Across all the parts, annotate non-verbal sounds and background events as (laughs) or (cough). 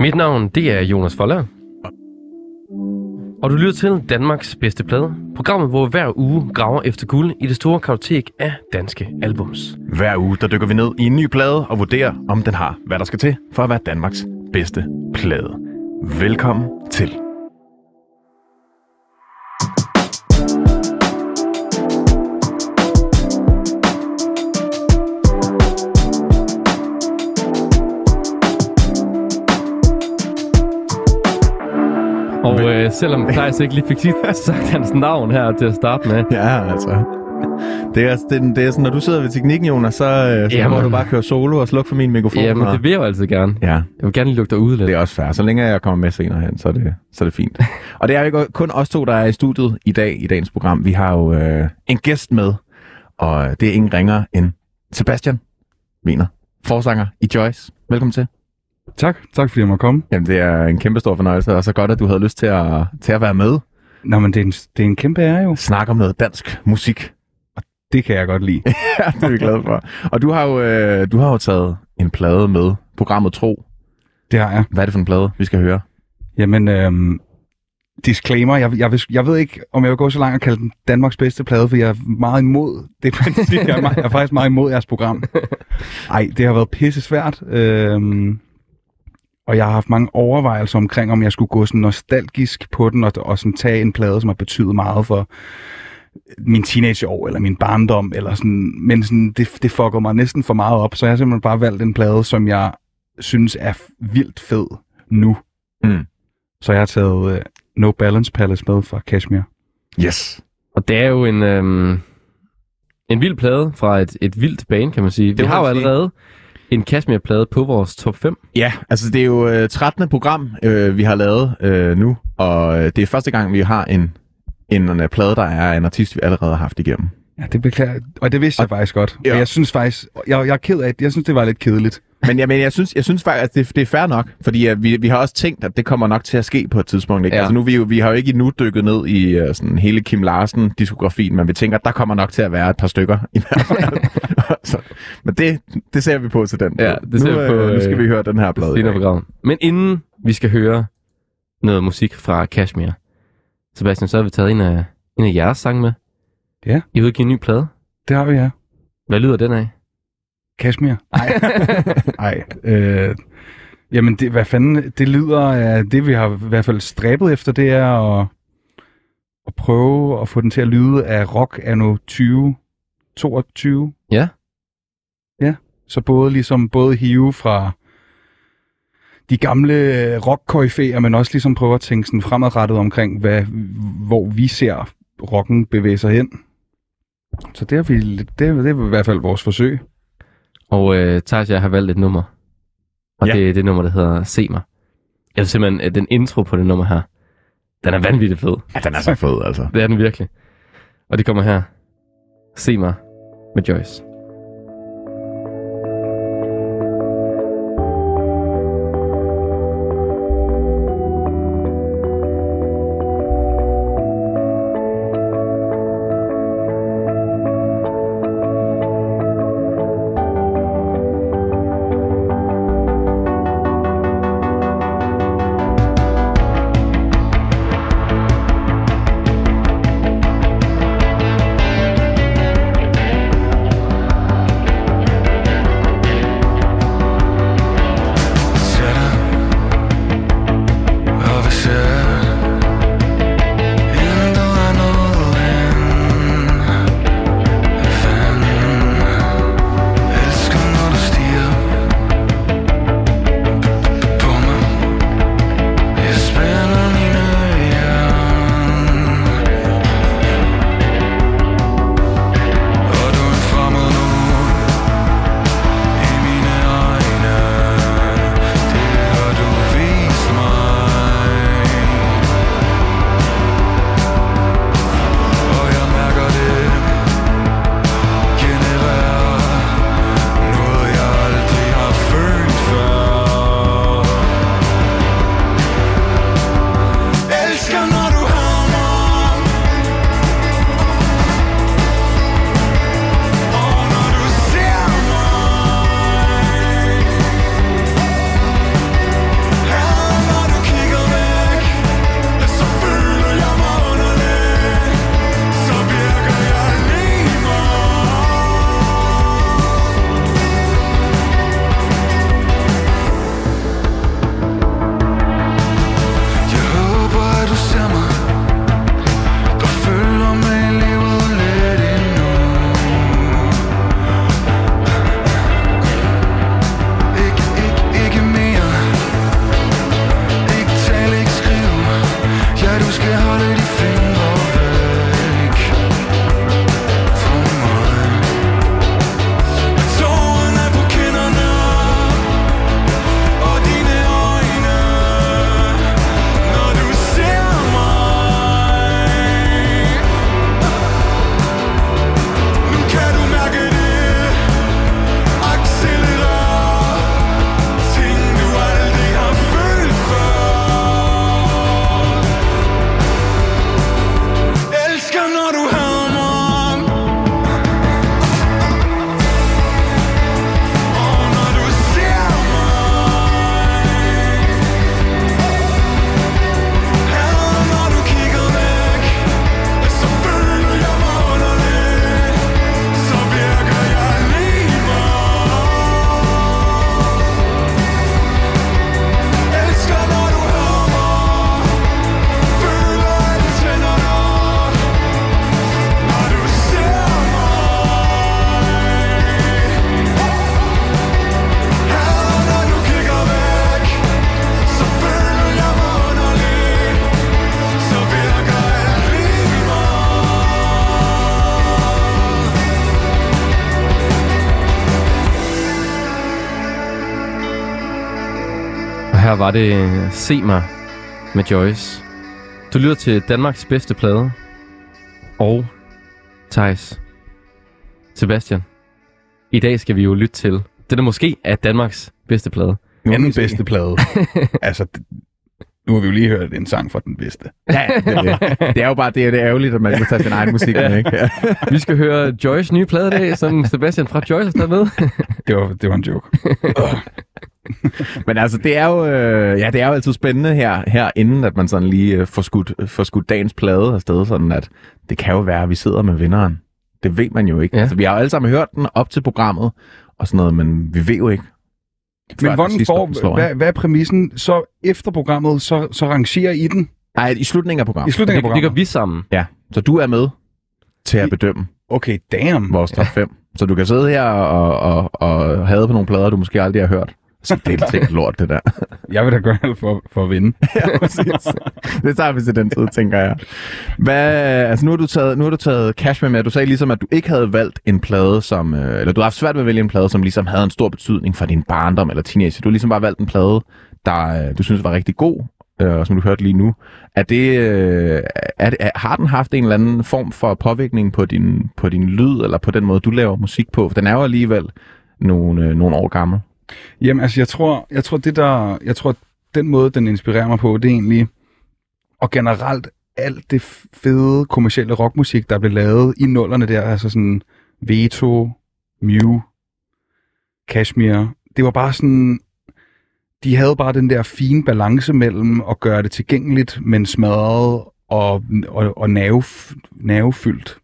Mit navn, det er Jonas Foller. Og du lytter til Danmarks bedste plade. Programmet, hvor vi hver uge graver efter guld i det store kartotek af danske albums. Hver uge der dykker vi ned i en ny plade og vurderer, om den har, hvad der skal til for at være Danmarks bedste plade. Velkommen til. Selvom Thijs ikke lige fik sagt hans navn her til at starte med, Ja, altså. Det er, det, det er sådan, når du sidder ved teknikken, Jonas, så, øh, så Jamen. må du bare køre solo og slukke for min mikrofon. jamen og, det vil jeg jo altid gerne. ja, Jeg vil gerne lugte dig ud lidt. det er også fair. Så længe jeg kommer med senere hen, så er det, så er det fint. og det er jo kun os to, der er i studiet i dag, i dagens program. Vi har jo øh, en gæst med, og det er ingen ringer end Sebastian Wiener, forsanger i Joyce. Velkommen til. Tak, tak fordi jeg må komme. Jamen, det er en kæmpe stor fornøjelse, og så godt, at du havde lyst til at, til at være med. Nå, men det er en, det er en kæmpe ære jo. Snak om noget dansk musik. Det kan jeg godt lide. (laughs) ja, det er vi glade for. Og du har jo, øh, du har jo taget en plade med, programmet Tro. Det har jeg. Hvad er det for en plade, vi skal høre? Jamen, øhm, disclaimer. Jeg, jeg, vil, jeg ved ikke, om jeg vil gå så langt og kalde den Danmarks bedste plade, for jeg er meget imod det princip. Jeg er, meget, jeg er faktisk meget imod jeres program. (laughs) Ej, det har været pisse svært. Øhm, og jeg har haft mange overvejelser omkring, om jeg skulle gå sådan nostalgisk på den, og, og sådan tage en plade, som har betydet meget for min teenageår, eller min barndom, eller sådan, men sådan, det, det fucker mig næsten for meget op, så jeg har simpelthen bare valgt en plade, som jeg synes er vildt fed nu. Mm. Så jeg har taget uh, No Balance Palace med fra Kashmir. Yes. Og det er jo en, øhm, en vild plade fra et, et vildt band, kan man sige. Vi må har jo man sige. En Kashmir-plade på vores top 5. Ja, altså det er jo øh, 13. program, øh, vi har lavet øh, nu, og øh, det er første gang, vi har en, en, øh, plade, der er en artist, vi allerede har haft igennem. Ja, det beklager. Og det vidste jeg faktisk godt. Ja. Ja. Og jeg synes faktisk, jeg, jeg er ked af det. Jeg synes, det var lidt kedeligt. Men, ja, men jeg synes, jeg synes faktisk, at det, det er fair nok, fordi at vi, vi har også tænkt, at det kommer nok til at ske på et tidspunkt. Ikke? Ja. Altså nu vi, jo, vi har jo ikke endnu dykket ned i uh, sådan hele Kim Larsen-diskografien, men vi tænker, at der kommer nok til at være et par stykker i hvert fald. (laughs) (laughs) Så, men det, det ser vi på til den. Ja, det ser nu, vi på, øh, nu skal øh, vi høre den her plade. program. Men inden vi skal høre noget musik fra Kashmir, Sebastian, så har vi taget en af, en af jeres sange med. Ja. I har udgivet en ny plade. Det har vi, ja. Hvad lyder den af? Kashmir. Nej. (laughs) Nej. Øh, jamen, det, hvad fanden, det lyder af det, vi har i hvert fald stræbet efter, det er at, at prøve at få den til at lyde af rock anno 2022. Ja. Ja, så både ligesom både hive fra de gamle rock men også ligesom prøve at tænke sådan fremadrettet omkring, hvad, hvor vi ser rocken bevæge sig hen. Så det er, vi, det, er, det er i hvert fald vores forsøg. Og øh, jeg har valgt et nummer. Og Ja. det er det nummer, der hedder Se mig. Jeg synes simpelthen, at den intro på det nummer her, den er vanvittigt fed. Ja, den er så fed, altså. (laughs) Det er den virkelig. Og det kommer her. Se mig med Joyce. Var det Se mig med Joyce. Du lytter til Danmarks bedste plade. Og Thijs. Sebastian. I dag skal vi jo lytte til det, der måske er Danmarks bedste plade. Anden bedste plade. (laughs) altså, nu har vi jo lige hørt en sang fra den bedste. Ja, det, er det. er jo bare det, er det er ærgerligt, at man kan tage sin egen musik med, ikke? Ja. Vi skal høre Joyce nye plade i dag, som Sebastian fra Joyce har taget med. Det var, det var en joke. Men altså, det er jo, øh, ja, det er jo altid spændende her, her inden at man sådan lige øh, får, skudt, får skudt dagens plade afsted, sådan at det kan jo være, at vi sidder med vinderen. Det ved man jo ikke. Ja. Altså, vi har jo alle sammen hørt den op til programmet og sådan noget, men vi ved jo ikke. Men hvordan får, hvad, hvad er præmissen? Så efter programmet, så, så rangerer I den Nej, i slutningen af i programmet. slutningen af Det, det gør programmet? vi sammen. Ja, så du er med til at I- bedømme Okay, damn. vores top 5. Så du kan sidde her og, og, og have på nogle plader, du måske aldrig har hørt. Så det er sikkert lort, det der. (laughs) Jeg vil da gøre alt for, for at vinde. (laughs) ja, præcis. Det tager vi til den tid, tænker jeg. Hvad, altså nu har du taget, nu har du taget cash med med. Du sagde ligesom, at du ikke havde valgt en plade, som, øh, eller du har haft svært ved at vælge en plade, som ligesom havde en stor betydning for din barndom eller teenage. Du har ligesom bare valgt en plade, der øh, du synes var rigtig god, øh, og som du hørte lige nu. Er det, er det, har den haft en eller anden form for påvirkning på din, på din lyd, eller på den måde, du laver musik på? For den er jo alligevel nogle, nogle år gammel. Jamen, altså, jeg tror, jeg tror, det der, jeg tror, den måde, den inspirerer mig på, det er egentlig, og generelt alt det fede kommercielle rockmusik, der blev lavet i nullerne der, altså sådan Veto, Mew, Kashmir, det var bare sådan, de havde bare den der fine balance mellem at gøre det tilgængeligt, men smadret og, og, og nerve, nervefyldt.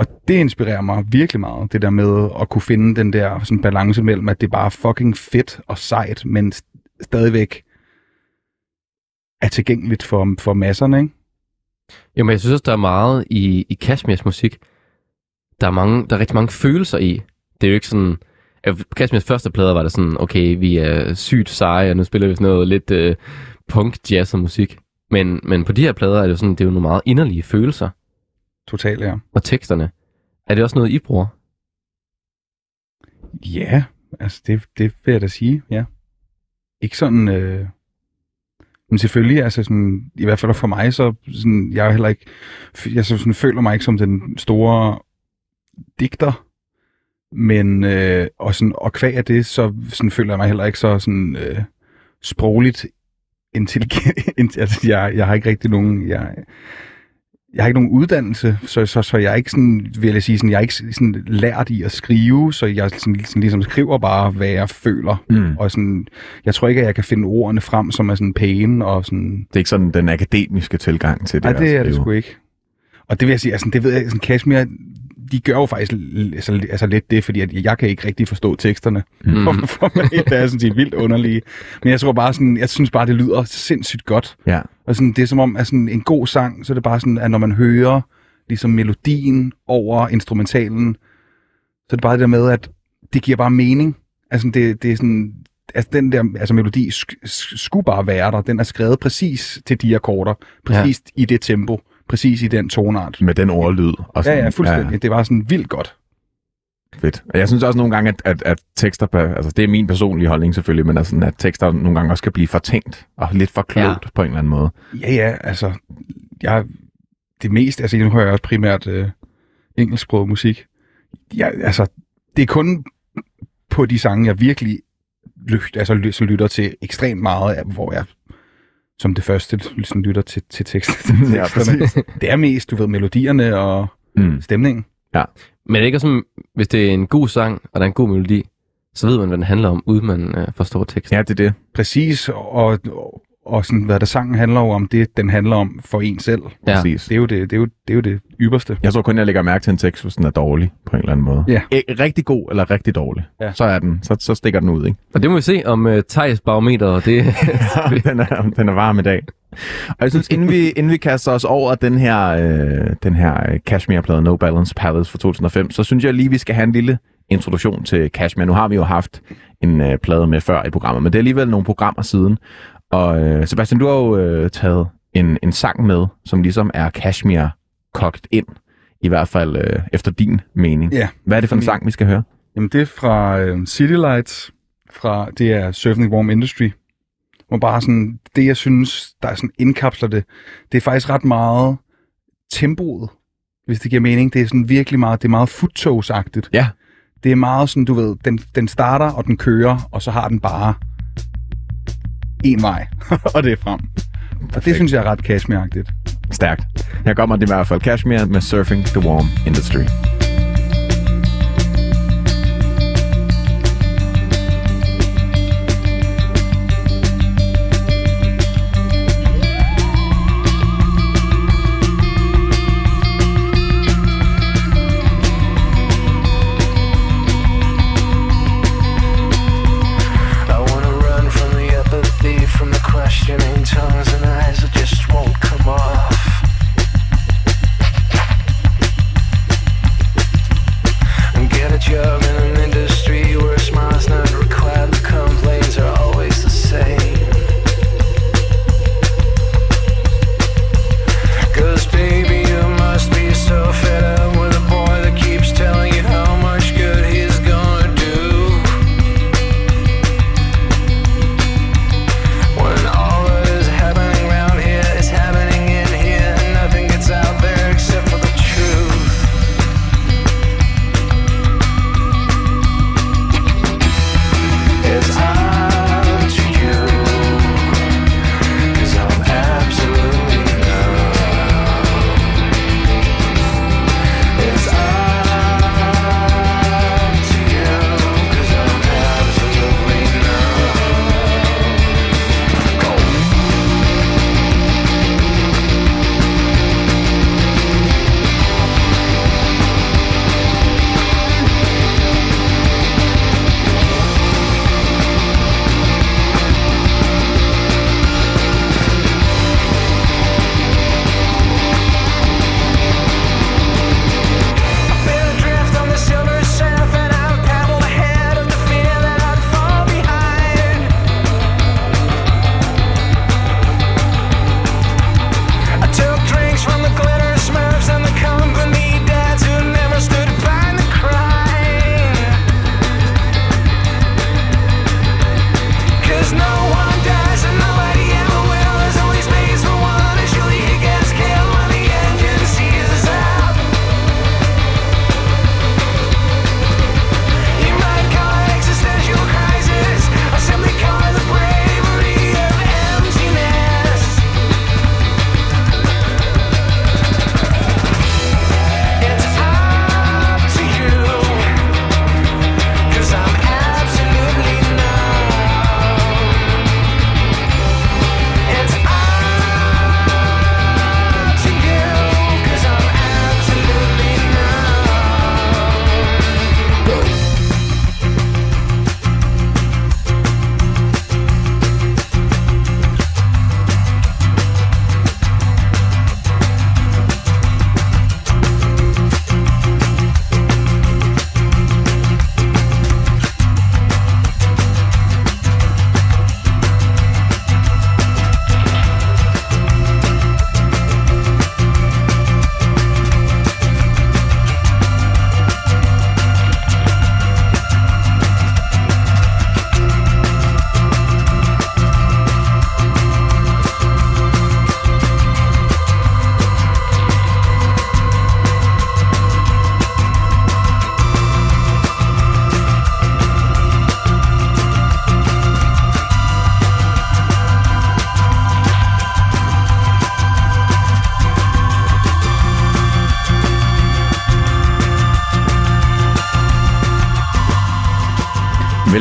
Og det inspirerer mig virkelig meget, det der med at kunne finde den der sådan balance mellem, at det bare er fucking fedt og sejt, men st- stadigvæk er tilgængeligt for, for masserne, ikke? Jo, men jeg synes også, der er meget i, i Kashmirs musik. Der er, mange, der er rigtig mange følelser i. Det er jo ikke sådan... På Kashmirs første plader var det sådan, okay, vi er sygt seje, og nu spiller vi sådan noget lidt øh, punk jazz og musik. Men, men på de her plader er det jo sådan, det er jo nogle meget inderlige følelser. Totalt, ja. Og teksterne. Er det også noget, I bruger? Ja, altså det, det vil jeg da sige, ja. Ikke sådan... Øh... Men selvfølgelig, altså sådan, i hvert fald for mig, så sådan, jeg er heller ikke, jeg så sådan, føler mig ikke som den store digter, men øh, og, sådan, og kvæg af det, så sådan, føler jeg mig heller ikke så sådan, øh, sprogligt intelligent. (laughs) altså, jeg, jeg har ikke rigtig nogen, jeg, jeg har ikke nogen uddannelse, så, så, så jeg er ikke sådan, vil jeg sige, sådan, jeg er ikke sådan lært i at skrive, så jeg sådan, sådan, ligesom skriver bare, hvad jeg føler. Mm. Og sådan, jeg tror ikke, at jeg kan finde ordene frem, som er sådan pæne og sådan... Det er ikke sådan den akademiske tilgang til det. Nej, det er det sgu ikke. Og det vil jeg sige, altså, det ved jeg, sådan, Kashmir, de gør jo faktisk altså, altså lidt det, fordi at jeg kan ikke rigtig forstå teksterne. Mm. For, (laughs) for mig, det er sådan set vildt underlige. Men jeg tror bare sådan, jeg synes bare, det lyder sindssygt godt. Ja. Og sådan, det er som om, at sådan en god sang, så er det bare sådan, at når man hører ligesom melodien over instrumentalen, så er det bare det der med, at det giver bare mening. Altså, det, det er sådan, altså den der altså, melodi sk- skulle bare være der. Den er skrevet præcis til de akkorder, præcis ja. i det tempo, præcis i den tonart. Med den ordlyd. Og Ja, sådan. ja, fuldstændig. Ja. Det var sådan vildt godt. Fedt. Og jeg synes også nogle gange, at, at, at tekster, altså det er min personlige holdning selvfølgelig, men altså, at tekster nogle gange også kan blive fortænkt og lidt for klogt Ja. ja. på en eller anden måde. Ja, ja, altså, jeg, det mest, altså nu hører jeg også primært øh, engelsksproget musik. Jeg, altså, det er kun på de sange, jeg virkelig lyt, altså, ly, så lytter til ekstremt meget, af, hvor jeg som det første sådan, lytter til, til teksten. (laughs) Ja, præcis. det er mest, du ved, melodierne og Mm. stemningen. Men er det ikke som, hvis det er en god sang, og der er en god melodi, så ved man, hvad den handler om, uden man øh, forstår teksten. Ja, det er det. Præcis, og, og, og sådan, hvad der sangen handler jo om, det den handler om for en selv. Ja. Præcis. Det er jo det, det, er jo, det, er jo det ypperste. Jeg tror kun, jeg lægger mærke til en tekst, hvis den er dårlig på en eller anden måde. Ja. E- rigtig god eller rigtig dårlig. Ja. Så er den, så, så stikker den ud, ikke? Og det må vi se om uh, Thijs barometer, det (laughs) den, er, den er varm i dag. Og jeg synes, inden vi, inden vi kaster os over den her, øh, den her øh, Kashmir-plade No Balance Palace fra 2005, så synes jeg lige, vi skal have en lille introduktion til Kashmir. Nu har vi jo haft en øh, plade med før i programmet, men det er alligevel nogle programmer siden. Og øh, Sebastian, du har jo øh, taget en, en sang med, som ligesom er Kashmir kogt ind, i hvert fald øh, efter din mening. Ja. Hvad er det for en sang, vi skal høre? Jamen, det er fra øh, City Lights, fra, det er Surfing Warm Industry, Hvor bare sådan, det jeg synes, der er sådan indkapsler det, det er faktisk ret meget tempoet, hvis det giver mening. Det er sådan virkelig meget, det er meget futtogsagtigt. Ja. Det er meget sådan, du ved, den, den starter, og den kører, og så har den bare en vej, (laughs) og det er frem. Og det synes jeg er ret cashmere Stærkt. Her kommer det i hvert fald. Cashmere med Surfing the Warm Industry.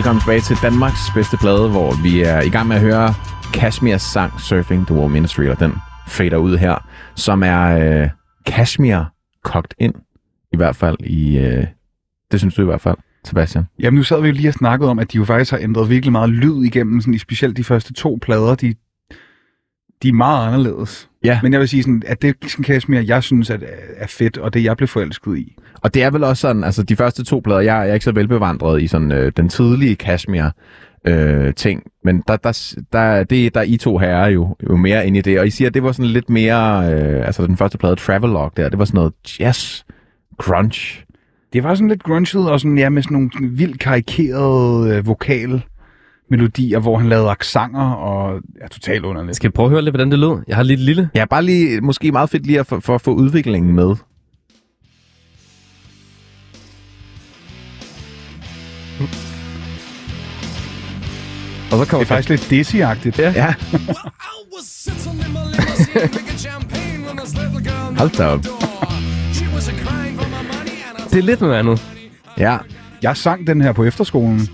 Velkommen tilbage til Danmarks bedste plade, hvor vi er i gang med at høre Kashmirs sang Surfing the War Ministry, og den fader ud her, som er øh, Kashmir kogt ind, i hvert fald i... Øh, det synes du i hvert fald, Sebastian. Jamen nu sad vi jo lige og snakkede om, at de jo faktisk har ændret virkelig meget lyd igennem, sådan, i specielt de første to plader, de, de er meget anderledes. Ja. Men jeg vil sige sådan, at det sådan Kashmir, jeg synes at, er fedt, og det jeg blev forelsket i. Og det er vel også sådan, altså de første to plader, jeg, jeg er ikke så velbevandret i sådan øh, den tidlige Kashmir øh, ting, men der, der, der, det, der er I to herrer jo, jo mere ind i det, og I siger, at det var sådan lidt mere, øh, altså den første plade, Travelog der, det var sådan noget jazz, grunge. Det var sådan lidt grunget, og sådan, ja, med sådan nogle vildt karikerede øh, vokal melodier, hvor han lavede aksanger og er totalt underligt. Skal vi prøve at høre lidt, hvordan det lød? Jeg har lidt lille. Ja, bare lige, måske meget fedt lige at for, for at få udviklingen med. Og så Det kommer er faktisk lidt Dizzy-agtigt. Ja. Ja, (laughs) hold da op. (laughs) Det er lidt noget andet. Ja, Jeg sang den her på efterskolen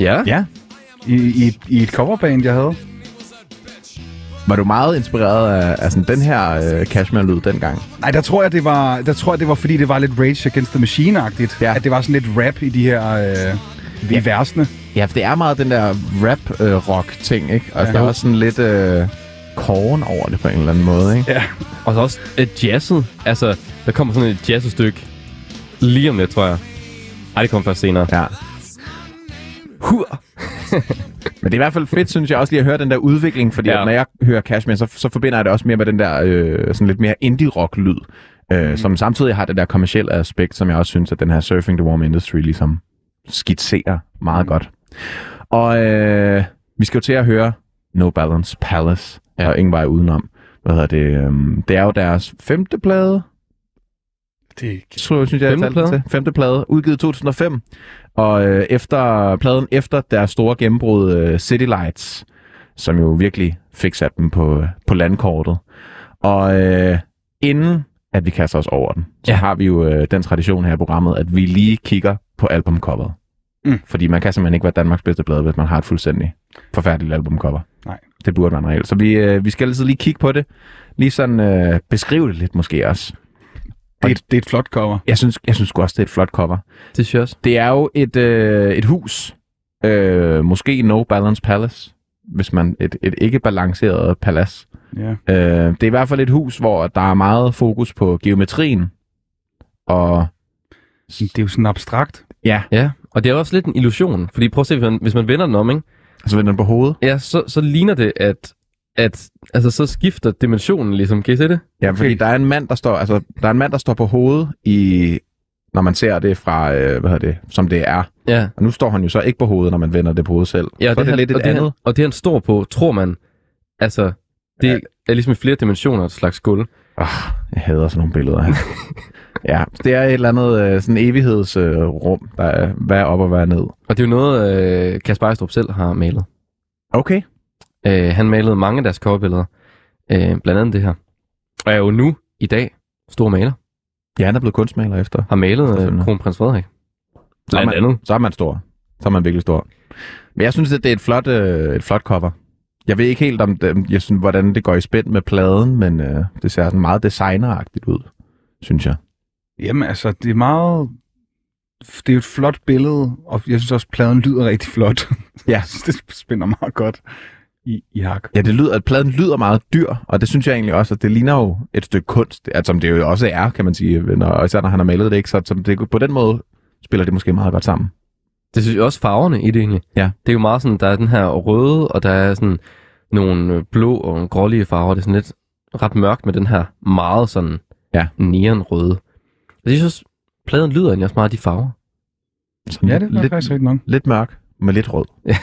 Ja. ja. I, i, i et coverband, jeg havde. Var du meget inspireret af, af sådan den her øh, Cashmere-lyd dengang? Nej, der tror jeg, det var, der tror jeg, det var fordi, det var lidt Rage Against the Machine-agtigt. Ja. At det var sådan lidt rap i de her øh, i versene. Ja, for det er meget den der rap-rock-ting, ikke? Og Ja. der er også sådan lidt øh, korn over det på en eller anden måde, ikke? Ja. Og så også et jazzet. Altså, der kommer sådan et jazzet stykke lige om lidt, tror jeg. Ej, det kommer først senere. Ja. Hur! Men det er i hvert fald fedt, synes jeg også lige at høre den der udvikling, fordi Ja. at når jeg hører Cashmere, så, så forbinder jeg det også mere med den der øh, sådan lidt mere indie-rock-lyd, øh, mm. som samtidig har det der kommercielle aspekt, som jeg også synes, at den her Surfing the Warm Industry ligesom skitserer meget mm. godt. Og øh, vi skal jo til at høre No Balance Palace, ja. og ingen vej udenom. Hvad hedder det? Øh, det er jo deres femte plade, Det, tror jeg, synes jeg, Femte plade? til. Femte plade, udgivet i 2005. Og øh, efter pladen efter deres store gennembrud øh, City Lights, som jo virkelig fik sat dem på, på landkortet. Og øh, inden at vi kaster os over den, så Ja. har vi jo øh, den tradition her i programmet, at vi lige kigger på albumcoveret. Mm. Fordi man kan simpelthen ikke være Danmarks bedste plade, hvis man har et fuldstændig forfærdeligt albumcover. Nej. Det burde være en regel. Så vi, øh, vi skal altid lige kigge på det. Lige sådan øh, beskrive det lidt måske også. Det, er et, det er et flot cover. Jeg synes, jeg synes også, det er et flot cover. Det synes jeg også. Det er jo et, øh, et hus. Øh, måske No Balance Palace. Hvis man et, et ikke balanceret palads. Ja. Øh, det er i hvert fald et hus, hvor der er meget fokus på geometrien. Og Det er jo sådan abstrakt. ja, Ja, og det er også lidt en illusion. Fordi prøv at se, hvis man, hvis man vender den om, ikke? så vender den på hovedet. Ja, så, så ligner det, at, at altså, så skifter dimensionen ligesom. Kan I se det? Ja, Okay. fordi der er en mand, der står, altså, der er en mand, der står på hovedet i, når man ser det fra, øh, hvad hedder det, som det er. Ja, Og nu står han jo så ikke på hovedet, når man vender det på hovedet selv. ja så er det han, lidt og et det, andet. Han, og det, han står på, tror man, altså, det Ja. er ligesom i flere dimensioner et slags gulv. Oh, jeg hader sådan nogle billeder her. (laughs) ja, det er et eller andet øh, sådan evighedsrum, øh, der er, hvad er op og hvad er ned. Og det er jo noget, øh, Kasper Ejstrup selv har malet. Okay. Øh, han malede mange af deres coverbilleder. Øh, blandt andet det her. Og er jo nu, i dag, stor maler. Ja, han er blevet kunstmaler efter. Har malet øh, kronprins Frederik. Så er, man, andet. så er man stor. Så er man virkelig stor. Men jeg synes, at det er et flot, øh, et flot cover. Jeg ved ikke helt, om det, jeg synes, hvordan det går i spænd med pladen, men øh, det ser sådan meget designeragtigt ud, synes jeg. Jamen altså, det er meget... Det er jo et flot billede, og jeg synes også, pladen lyder rigtig flot. Ja. (laughs) det spænder meget godt i, i hak. Ja, det lyder, at pladen lyder meget dyr, og det synes jeg egentlig også, at det ligner jo et stykke kunst, at, som det jo også er, kan man sige, når, og især når han har malet det, ikke? Så, så det, på den måde spiller det måske meget godt sammen. Det synes jeg også farverne i det egentlig. Ja. Det er jo meget sådan, der er den her røde, og der er sådan nogle øh, blå og grålige farver. Det er sådan lidt ret mørkt med den her meget sådan Ja. neonrøde. Jeg synes, pladen lyder egentlig også meget af de farver. Sådan Ja, det er lidt, faktisk rigtig nok. lidt mørk, med lidt rød. (laughs)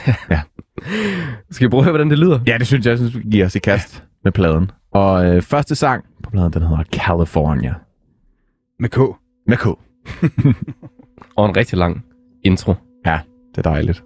Skal vi prøve at høre, hvordan det lyder? Ja, det synes jeg, jeg synes, vi giver os i kast med pladen. Og øh, første sang på pladen, den hedder California. Med K. Med K. (laughs) Og en rigtig lang intro. Ja, det er dejligt.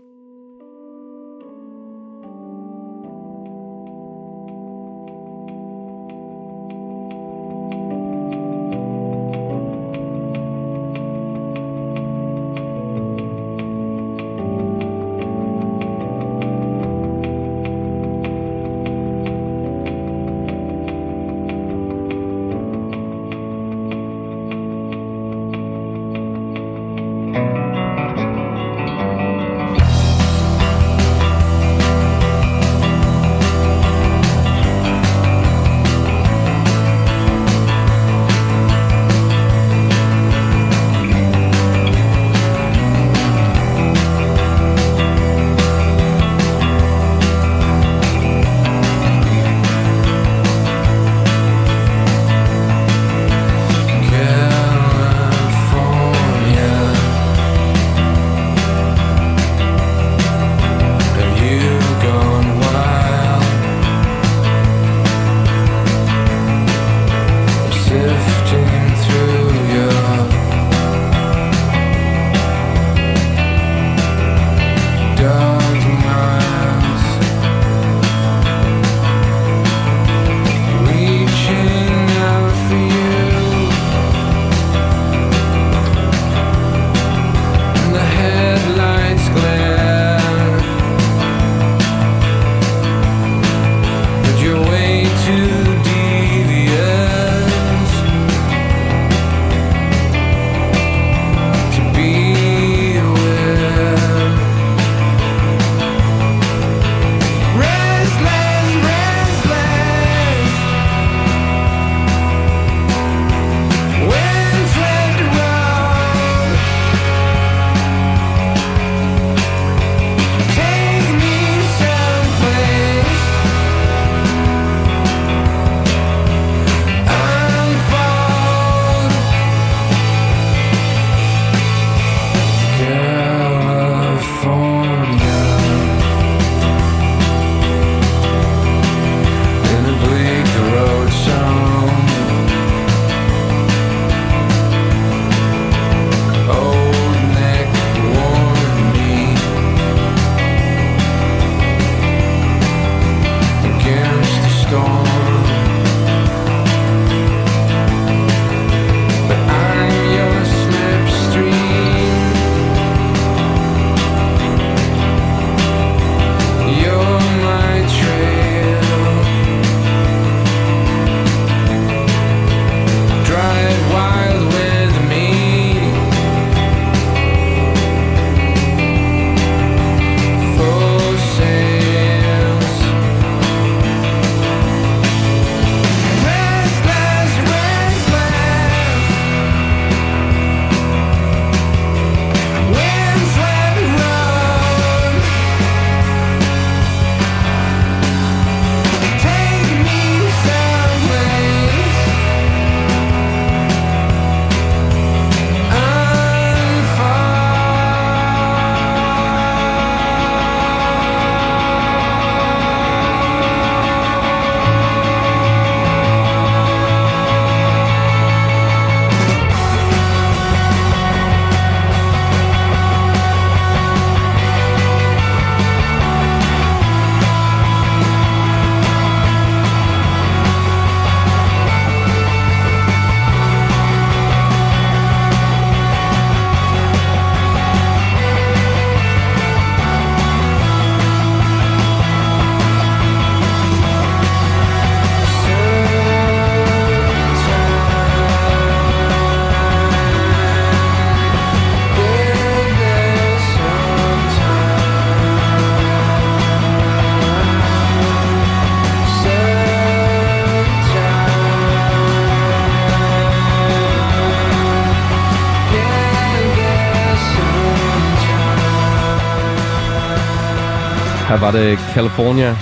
Var det California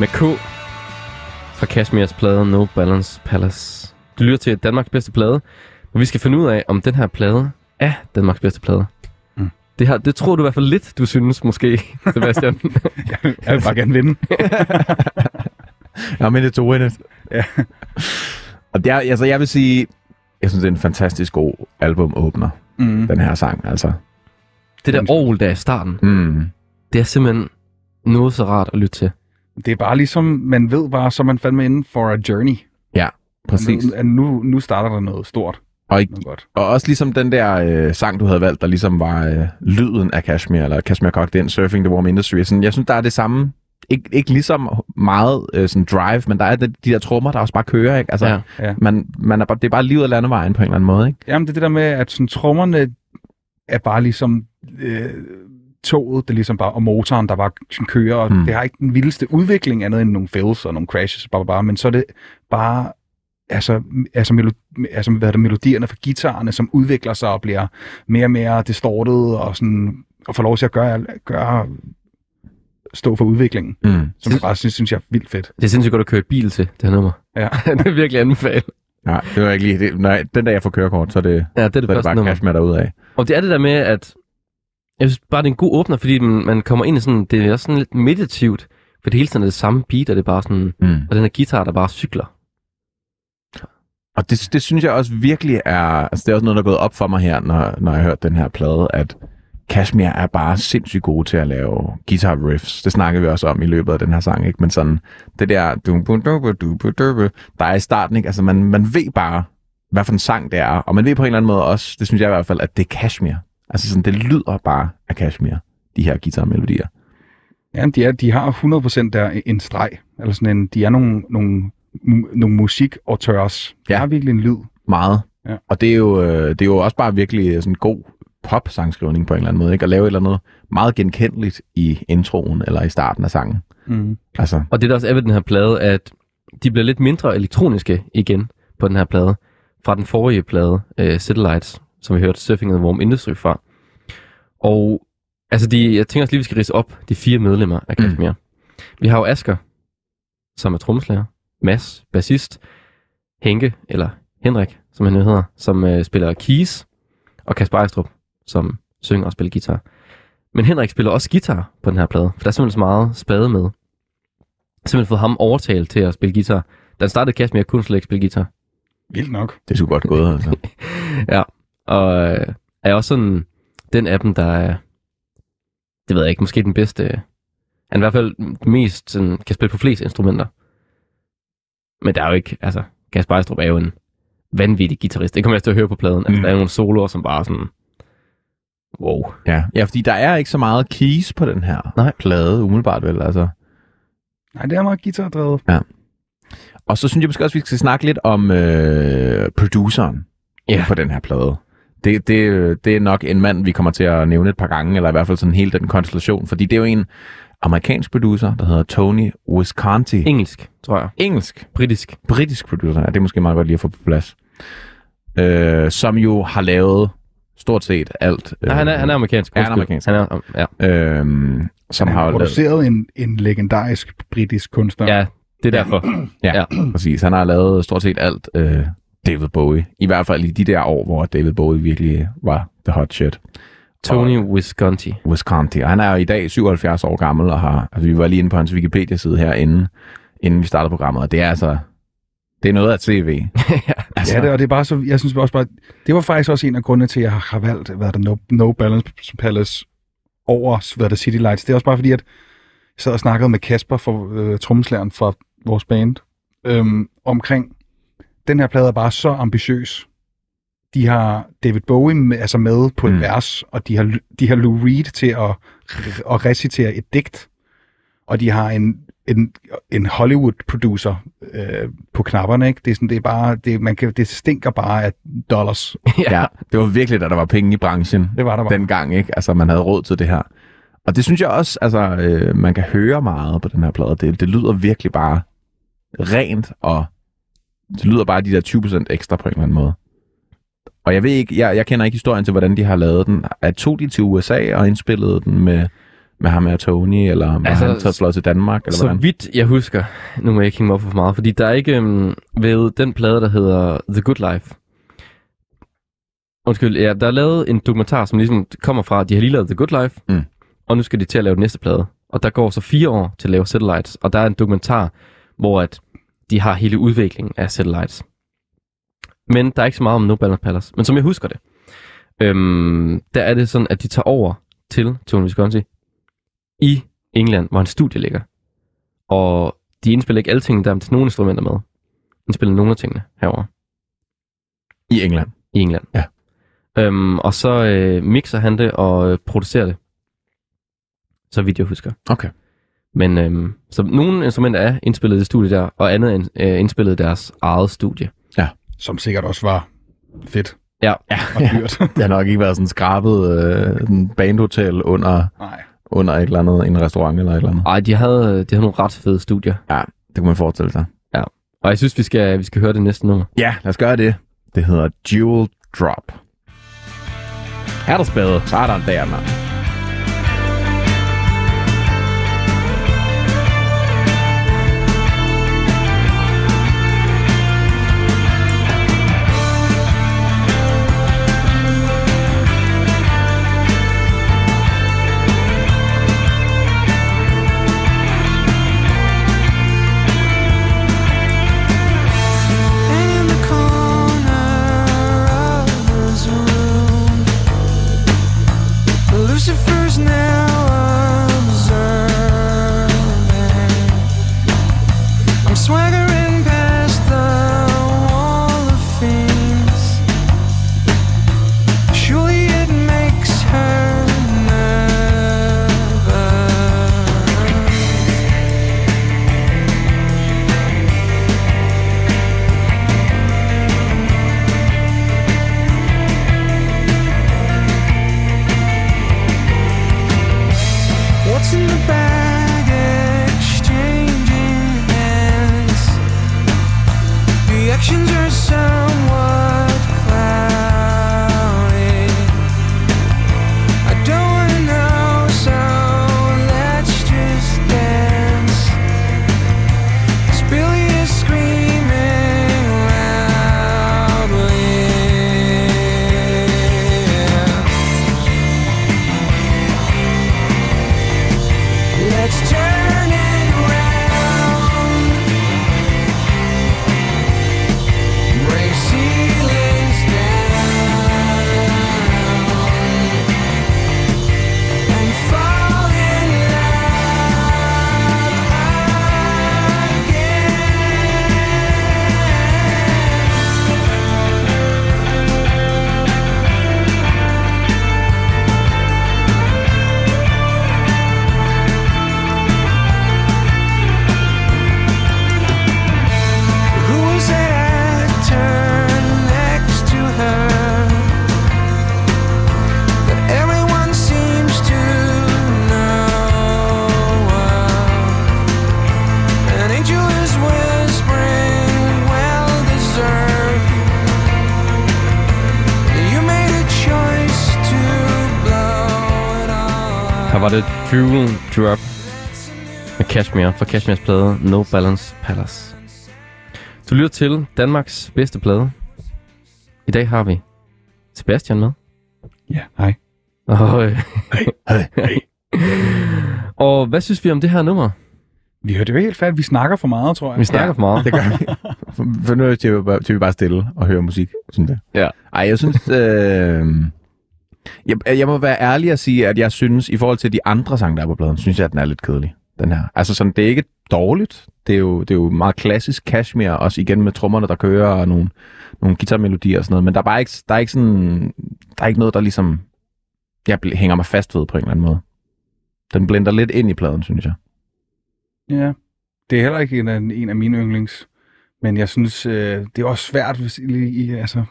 med K fra Kashmirs plade No Balance Palace. Du lytter til Danmarks bedste plade, og vi skal finde ud af, om den her plade er Danmarks bedste plade. Mm. Det, her, det tror du i hvert fald lidt, du synes måske, (laughs) Sebastian. Jeg vil bare gerne vinde. (laughs) Ja, men det to win it. Ja. Og det er, altså, jeg vil sige, jeg synes, det er en fantastisk god albumåbner, Mm. den her sang, altså. det der Aarhus, der er i starten, Mm. det er simpelthen noget så rart at lytte til. Det er bare ligesom, man ved bare, så man fandme inden for a journey. Præcis. Nu, at nu, nu starter der noget stort. Og, ikke, Noget godt. og også ligesom den der øh, sang, du havde valgt, der ligesom var øh, lyden af Kashmir, eller Kashmir Cock, den Surfing the Warm Industry. Sådan, jeg synes, der er det samme. Ik- ikke ligesom meget øh, sådan drive, men der er det, de der trommer, der også bare kører, ikke? Altså, Ja. Ja. man, man er bare, det er bare livet af landevejen på en eller anden måde, ikke? Jamen, det er det der med, at sådan, trommerne er bare ligesom øh, toget, det er ligesom bare, og motoren, der bare kører, og Mm. det har ikke den vildeste udvikling andet end nogle fails og nogle crashes, bare, bare, men så er det bare altså, altså, melo- altså hvad er det, melodierne fra guitarerne, som udvikler sig og bliver mere og mere distortet og, sådan, og får lov til at gøre, gøre stå for udviklingen, Mm. som jeg bare synes, synes jeg er vildt fedt. Det er sindssygt godt at køre i bil til, det her nummer. Ja. (laughs) det er virkelig anbefalet. Ja, det var ikke lige det. Nej, den dag jeg får kørekort, så er det, Ja, det er det så er det bare nummer. Kashmir derude af. Og det er det der med, at jeg synes bare, det er en god åbner, fordi man, man kommer ind i sådan, det er også sådan lidt meditativt, for det hele tiden er det samme beat, og det er bare sådan, Mm. og den her guitar, der bare cykler. Og det, det synes jeg også virkelig er, altså det er også noget, der er gået op for mig her, når, når jeg har hørt den her plade, at Kashmir er bare sindssygt gode til at lave guitar riffs. Det snakker vi også om i løbet af den her sang, ikke? Men sådan, det der, der er i starten, ikke? Altså man, man ved bare, hvad for en sang det er, og man ved på en eller anden måde også, det synes jeg i hvert fald, at det er Kashmir. Altså sådan, det lyder bare af Kashmir, de her guitarmelodier. Ja, de, er, de har 100% der en streg, eller sådan en, de er nogle, nogle, nogle musikauteurs. De Ja. har virkelig en lyd. Meget. Ja. Og det er, jo, øh, det er jo også bare virkelig sådan god pop-sangskrivning på en eller anden måde, ikke? At lave et eller andet meget genkendeligt i introen eller i starten af sangen. Mm. Altså, Og det der også er ved den her plade, at de bliver lidt mindre elektroniske igen på den her plade, fra den forrige plade, uh, Satellites, som vi hørte Surfing in the Warm Industry fra. Og altså, de, jeg tænker også lige, vi skal rise op de fire medlemmer af Kashmir. Mm. Vi har jo Asker, som er trommeslager, Mads, bassist, Henke, eller Henrik, som han nu hedder, som uh, spiller keys, og Kasper Ejstrup, som synger og spiller guitar. Men Henrik spiller også guitar på den her plade, for der er simpelthen så meget spade med simpelthen fået ham overtalt til at spille guitar. Da han startede Kashmir, kunne slet ikke spille guitar. Vildt nok. det er godt gået, altså. (laughs) Ja, og øh, er også sådan den af dem, der er, det ved jeg ikke, måske den bedste. Han i hvert fald mest, sådan, kan spille på flest instrumenter. Men der er jo ikke, altså, Kasper Ejstrup er jo en vanvittig guitarist. Det kommer jeg til at høre på pladen. Altså, Mm. der er nogle soloer, som bare sådan, wow. Ja. ja, fordi der er ikke så meget keys på den her Nej. plade, umiddelbart vel, altså. Nej, det er meget guitardrevet. Og så synes jeg måske også, vi skal snakke lidt om øh, produceren Ja. på den her plade. Det, det, det er nok en mand, vi kommer til at nævne et par gange, eller i hvert fald sådan hele den konstellation, fordi det er jo en amerikansk producer, der hedder Tony Visconti. Engelsk, tror jeg. Engelsk. Britisk. Britisk producer, ja, det er måske meget godt lige at få på plads. Øh, som jo har lavet stort set alt. Nej, han er, han er amerikansk. Ja, han er amerikansk. Han er, ja. Øhm, som Han har jo lavet, produceret en, en legendarisk britisk kunstner. ja, det er derfor. ja, ja. præcis. Han har lavet stort set alt øh, David Bowie. I hvert fald i de der år, hvor David Bowie virkelig var the hot shit. Tony Visconti. Visconti. Og han er jo i dag 77 år gammel, og har, altså, vi var lige inde på hans Wikipedia-side her, inden, inden vi startede programmet, og det er altså, det er noget af CV. (laughs) altså, Ja, det, og det er bare så, jeg synes også bare, det var faktisk også en af grundene til, at jeg har valgt, hvad er det, No, no Balance Palace over, hvad er det, City Lights. Det er også bare fordi, at jeg sad og snakkede med Kasper, for, øh, trommeslæren fra vores band, øhm, omkring, den her plade er bare så ambitiøs. De har David Bowie med, altså med på et Mm. vers, og de har, de har Lou Reed til at, at recitere et digt, og de har en, en, en Hollywood-producer øh, på knapperne, ikke? Det er, sådan, det er bare, det, man kan, det stinker bare af dollars. (laughs) ja, det var virkelig, da der var penge i branchen Det var der bare. dengang, ikke? Altså, man havde råd til det her. Og det synes jeg også, altså, øh, man kan høre meget på den her plade. Det, det lyder virkelig bare rent, og det lyder bare de der 20% ekstra på en eller anden måde. Og jeg ved ikke, jeg, jeg kender ikke historien til, hvordan de har lavet den. Er tog de til USA og indspillede den med, med ham og Tony, eller med Altså, han taget flot til Danmark, eller Så hvordan? vidt jeg husker, nu må jeg ikke hænge mig op for meget, fordi der er ikke um, ved den plade, der hedder The Good Life. Undskyld, ja, der er lavet en dokumentar, som ligesom kommer fra, at de har lige lavet The Good Life, Mm. og nu skal de til at lave den næste plade. Og der går så fire år til at lave Satellites, og der er en dokumentar, hvor at de har hele udviklingen af Satellites. Men der er ikke så meget om No Balance Palace. Men som jeg husker det, øhm, der er det sådan, at de tager over til Tony Visconti i England, hvor hans studie ligger. Og de indspiller ikke alle tingene, der er til nogle instrumenter med. De indspiller nogle af tingene herover I England. i England. Ja. Øhm, og så øh, mixer han det og øh, producerer det. Så vidt jeg husker. Okay. Men øhm, så nogle instrumenter er indspillet i det studie der, og andet er øh, indspillet i deres eget studie. Som sikkert også var fedt Ja, ja. og dyrt. (laughs) Det har nok ikke været sådan skrabet øh, en bandhotel under, Nej. under et eller andet, en restaurant eller et eller andet. Ej, de havde, de havde nogle ret fede studier. Det kunne man forestille sig. Og jeg synes, vi skal, vi skal høre det næste nummer. Ja, lad os gøre det. Det hedder Jewel Drop. Er der spade? Sådan der, mand. Reflections are somewhat Jewel Drop med Cashmere fra Cashmeres plade No Balance Palace. Du lytter til Danmarks bedste plade. I dag har vi Sebastian med. Ja, hej. Og, øh, (laughs) og hvad synes vi om det her nummer? Vi hørte jo helt fat. Vi snakker for meget, tror jeg. Vi snakker for meget. Det gør vi. (laughs) For nu til, vi bare- til vi bare stille og høre musik. Sådan det. Ja. Ej, jeg synes... Øh, jeg, jeg må være ærlig og sige, at jeg synes, i forhold til de andre sange, der er på pladen, synes jeg, at den er lidt kedelig. Den her. Altså sådan, det er ikke dårligt. Det er jo, det er jo meget klassisk Kashmir, også igen med trommerne, der kører, og nogle, nogle guitarmelodier og sådan noget. Men der er bare ikke, der er ikke sådan... Der er ikke noget, der ligesom... Jeg hænger mig fast ved på en eller anden måde. Den blender lidt ind i pladen, synes jeg. Ja. Det er heller ikke en af, en af mine yndlings. Men jeg synes, øh, det er også svært, hvis i, i, altså...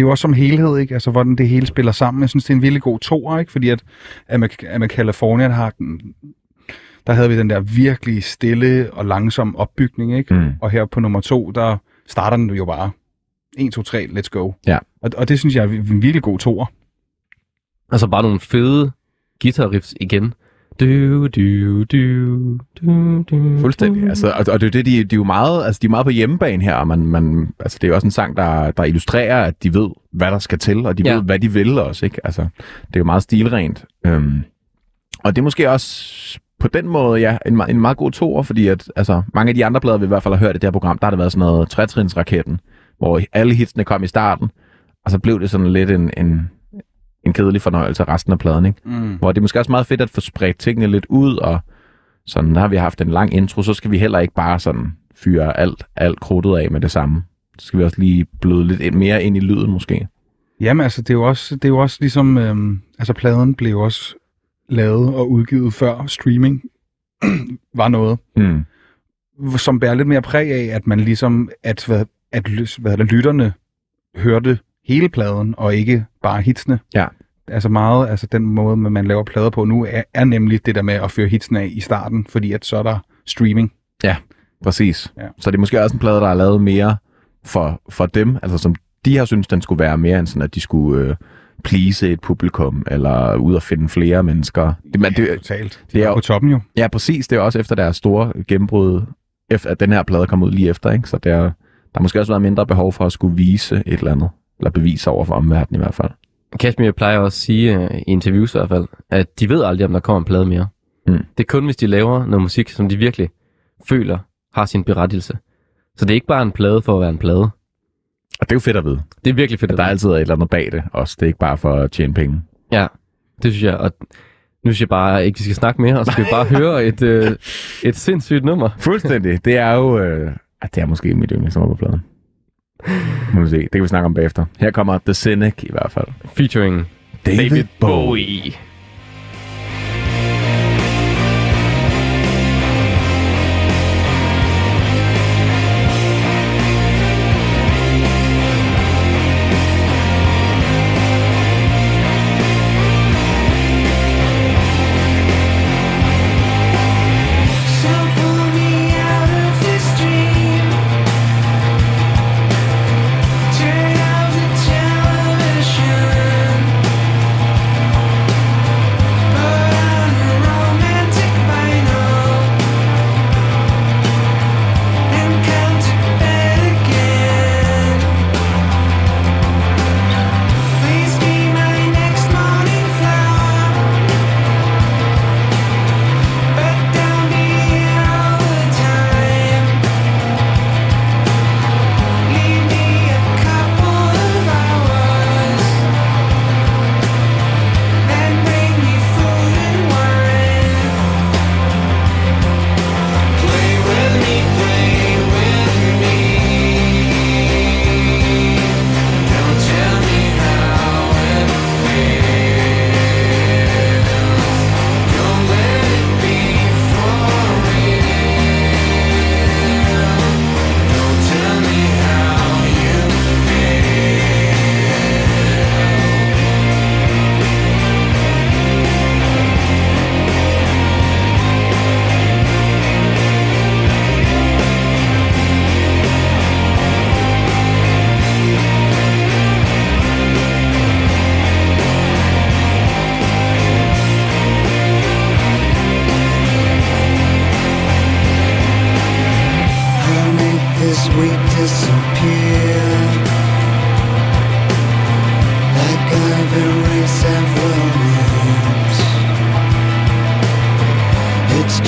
Det er jo også som helhed, ikke? Altså, hvordan det hele spiller sammen. Jeg synes, det er en virkelig god toer, ikke? Fordi at, at, med, at med California, der har den, der havde vi den der virkelig stille og langsom opbygning, ikke? Mm. Og her på nummer to, der starter den jo bare 1, 2, 3, let's go. Ja. Og, og det synes jeg er en virkelig god toer. Altså bare nogle fede guitar-riffs igen. Du, du, du, du, du, Fuldstændig. Altså, og, og det er det, de, de, er jo meget, altså, de er meget på hjemmebane her, og man, man, altså, det er jo også en sang, der, der illustrerer, at de ved, hvad der skal til, og de Ja. ved, hvad de vil også. Ikke? Altså, det er jo meget stilrent. Øhm, og det er måske også på den måde, ja, en, en meget god toer, fordi at, altså, mange af de andre plader, vi i hvert fald har hørt i det her program, der har det været sådan noget trætrinsraketten, hvor alle hitsene kom i starten, og så blev det sådan lidt en, en, en kedelig fornøjelse af resten af pladen, ikke? Mm. Hvor det er måske også meget fedt at få spredt tingene lidt ud, og sådan, der har vi haft en lang intro, så skal vi heller ikke bare sådan fyre alt, alt krudtet af med det samme. Så skal vi også lige bløde lidt mere ind i lyden måske. Jamen altså, det er jo også, det er jo også ligesom, øhm, altså pladen blev også lavet og udgivet før streaming (clears throat) var noget, Mm. som bærer lidt mere præg af, at man ligesom, at, hvad, at hvad, lytterne hørte hele pladen, og ikke bare hitsene. Ja. Altså meget, altså den måde, man laver plader på nu, er, er nemlig det der med at føre hitsene af i starten, fordi at så er der streaming. Præcis. Ja. Så det er måske også en plade, der er lavet mere for, for dem, altså som de har synes den skulle være mere end sådan, at de skulle øh, please et publikum, eller ud og finde flere mennesker. Det, men, Ja, det, totalt. det er på toppen jo. ja, præcis. Det er også efter deres store gennembrud, efter, at den her plade kom ud lige efter, ikke? Så der, der har måske også været mindre behov for at skulle vise et eller andet, eller bevise over for omverdenen i hvert fald. Kashmir plejer også at sige, øh, i interviews i hvert fald, at de ved aldrig, om der kommer en plade mere. Mm. Det er kun, hvis de laver noget musik, som de virkelig føler har sin berettigelse. Så det er ikke bare en plade for at være en plade. Og det er jo fedt at vide. Det er virkelig fedt. At at der vide. altid er et eller andet bag det også. Det er ikke bare for at tjene penge. Ja, det synes jeg. Og nu synes jeg bare ikke, vi skal snakke mere, og så skal vi bare høre et, øh, et sindssygt nummer. Fuldstændig. Det er jo... Øh, ah, det er måske mit yndlingsnummer på pladen. Må se. Det kan vi snakke om bagefter. Her kommer The Cynic i hvert fald. Featuring David Bowie.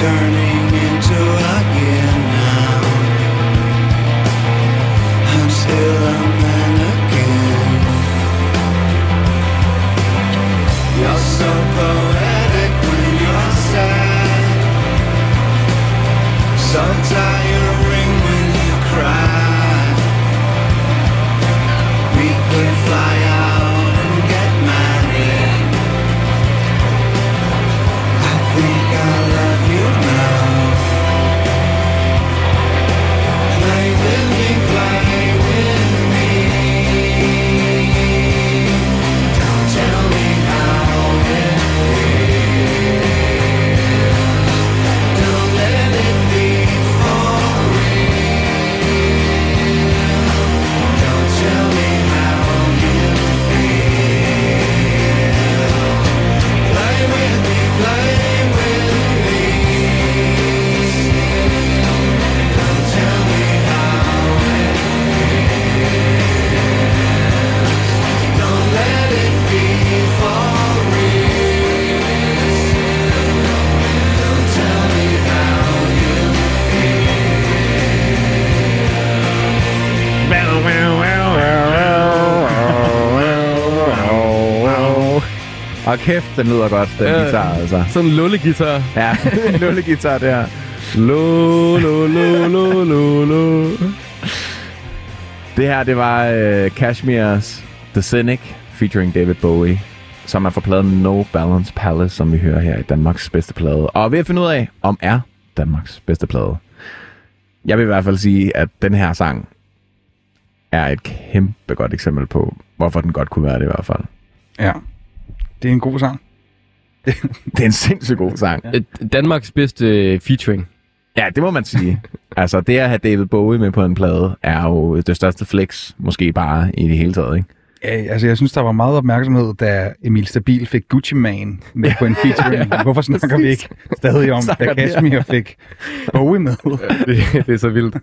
Turning into a kæft, den lyder godt, den Ja. guitar, altså. Sådan en lullegitar. Ja, (laughs) en lullegitar der. Lo, lo, lo, lo, lo, lo. Det her, det var uh, Kashmir's The Cynic featuring David Bowie, som er fra pladen No Balance Palace, som vi hører her i Danmarks bedste plade. Og ved at finde ud af, om er Danmarks bedste plade. Jeg vil i hvert fald sige, at den her sang er et kæmpe godt eksempel på, hvorfor den godt kunne være det i hvert fald. Ja. Det er en god sang. (laughs) Det er en sindssygt god sang. Et- Danmarks bedste featuring. Ja, det må man sige. altså, det at have David Bowie med på en plade, er jo det største flex, måske bare i det hele taget, ikke? Ja, altså, jeg synes, der var meget opmærksomhed, da Emil Stabil fik Gucci Man med på en featuring. (laughs) Men Hvorfor snakker vi ikke stadig om, da. Kashmir fik Bowie med? det, det er så vildt.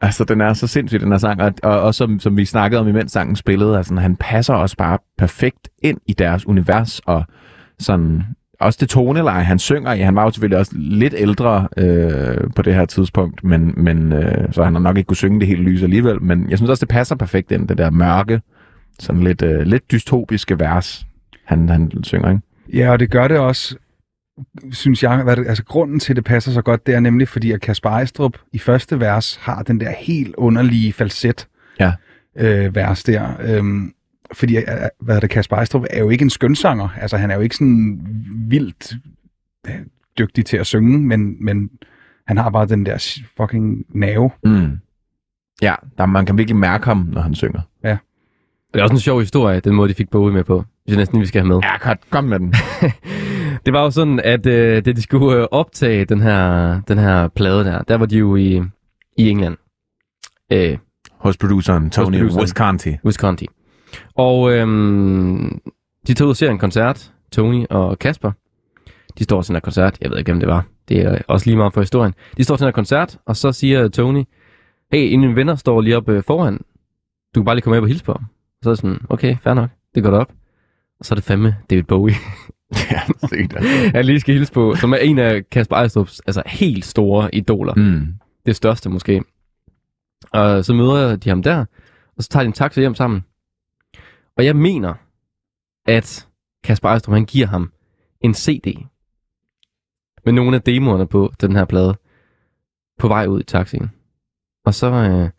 Altså, den er så sindssyg, den her sang. Og, og, og som, som vi snakkede om, imens sangen spillede, altså, han passer også bare perfekt ind i deres univers, og sådan... Også det toneleje, han synger i. Han var jo selvfølgelig også lidt ældre øh, på det her tidspunkt, men, men øh, så han har nok ikke kunne synge det helt lys alligevel. Men jeg synes også, det passer perfekt ind, det der mørke, sådan lidt, øh, lidt dystopiske vers, han, han synger, ikke? Ja, og det gør det også, synes jeg, hvad det, altså grunden til, at det passer så godt, det er nemlig, fordi at Kasper Ejstrup i første vers har den der helt underlige falset Ja. øh, vers der. Øhm, fordi, øh, hvad er det, Kasper Ejstrup er jo ikke en skønsanger. Altså, han er jo ikke sådan vildt øh, dygtig til at synge, men, men han har bare den der fucking nerve. Mm. Ja, der, man kan virkelig mærke ham, når han synger. Det er også en sjov historie, den måde, de fik Bowie med på. Jeg næsten lige, vi skal have med. Ja, godt, kom med den. (laughs) Det var jo sådan, at øh, da de skulle øh, optage den her, den her plade der, der var de jo i, i England. Øh, Hos produceren Tony produceren. Visconti. Wisconsin. Og øhm, de tog ud og ser en koncert, Tony og Kasper. De står til den her koncert, jeg ved ikke, hvem det var. Det er også lige meget for historien. De står til den her koncert, og så siger Tony, hey, en af mine venner står lige oppe øh, foran. Du kan bare lige komme med og hilse på ham. Så er det sådan, okay, fair nok, det går op. Og så er det fandme David Bowie, (laughs) (laughs) ja, sygt. jeg lige skal hilse på, som er en af Kasper Ejstrup's altså, helt store idoler. Mm. Det største måske. Og så møder de ham der, og så tager de en taxa hjem sammen. Og jeg mener, at Kasper Ejstrup, han giver ham en CD med nogle af demoerne på den her plade på vej ud i taxien. Og så, øh,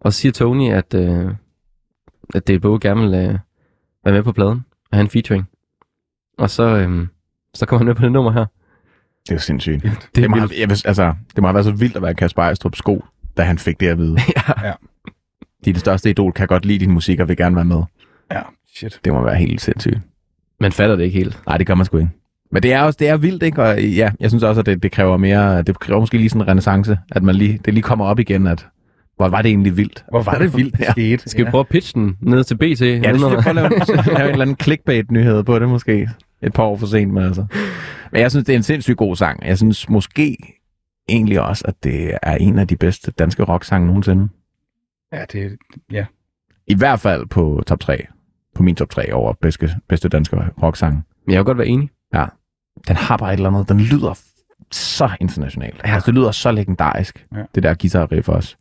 og så siger Tony, at, øh, at det er både gerne vil øh, være med på pladen og have en featuring. Og så, øh, så kommer han med på det nummer her. Det er jo sindssygt. Det, Det det, må, have, jeg altså, det må have været så vildt at være Kasper Ejstrup sko, da han fik det at vide. (laughs) ja. Dit største idol kan godt lide din musik og vil gerne være med. Ja, shit. Det må være helt sindssygt. Man fatter det ikke helt. Nej, det gør man sgu ikke. Men det er også det er vildt, ikke? Og ja, jeg synes også, at det, det kræver mere, det kræver måske lige sådan en renaissance, at man lige, det lige kommer op igen, at hvor var det egentlig vildt. Hvor var det vildt, det Ja. skete. Skal vi prøve at pitche den ned til BT? Ja, det synes jeg, prøve at lave, (laughs) lave en eller anden clickbait-nyhed på det måske. Et par år for sent, men altså. Men jeg synes, det er en sindssygt god sang. Jeg synes måske egentlig også, at det er en af de bedste danske rocksange nogensinde. Ja, det, ja. I hvert fald på top 3. På min top 3 over bedste, bedste danske rocksange. Men jeg kan godt være enig. Den har bare et eller andet. Den lyder så internationalt. Ja. Altså, det lyder så legendarisk. Ja. Det der guitar riff også.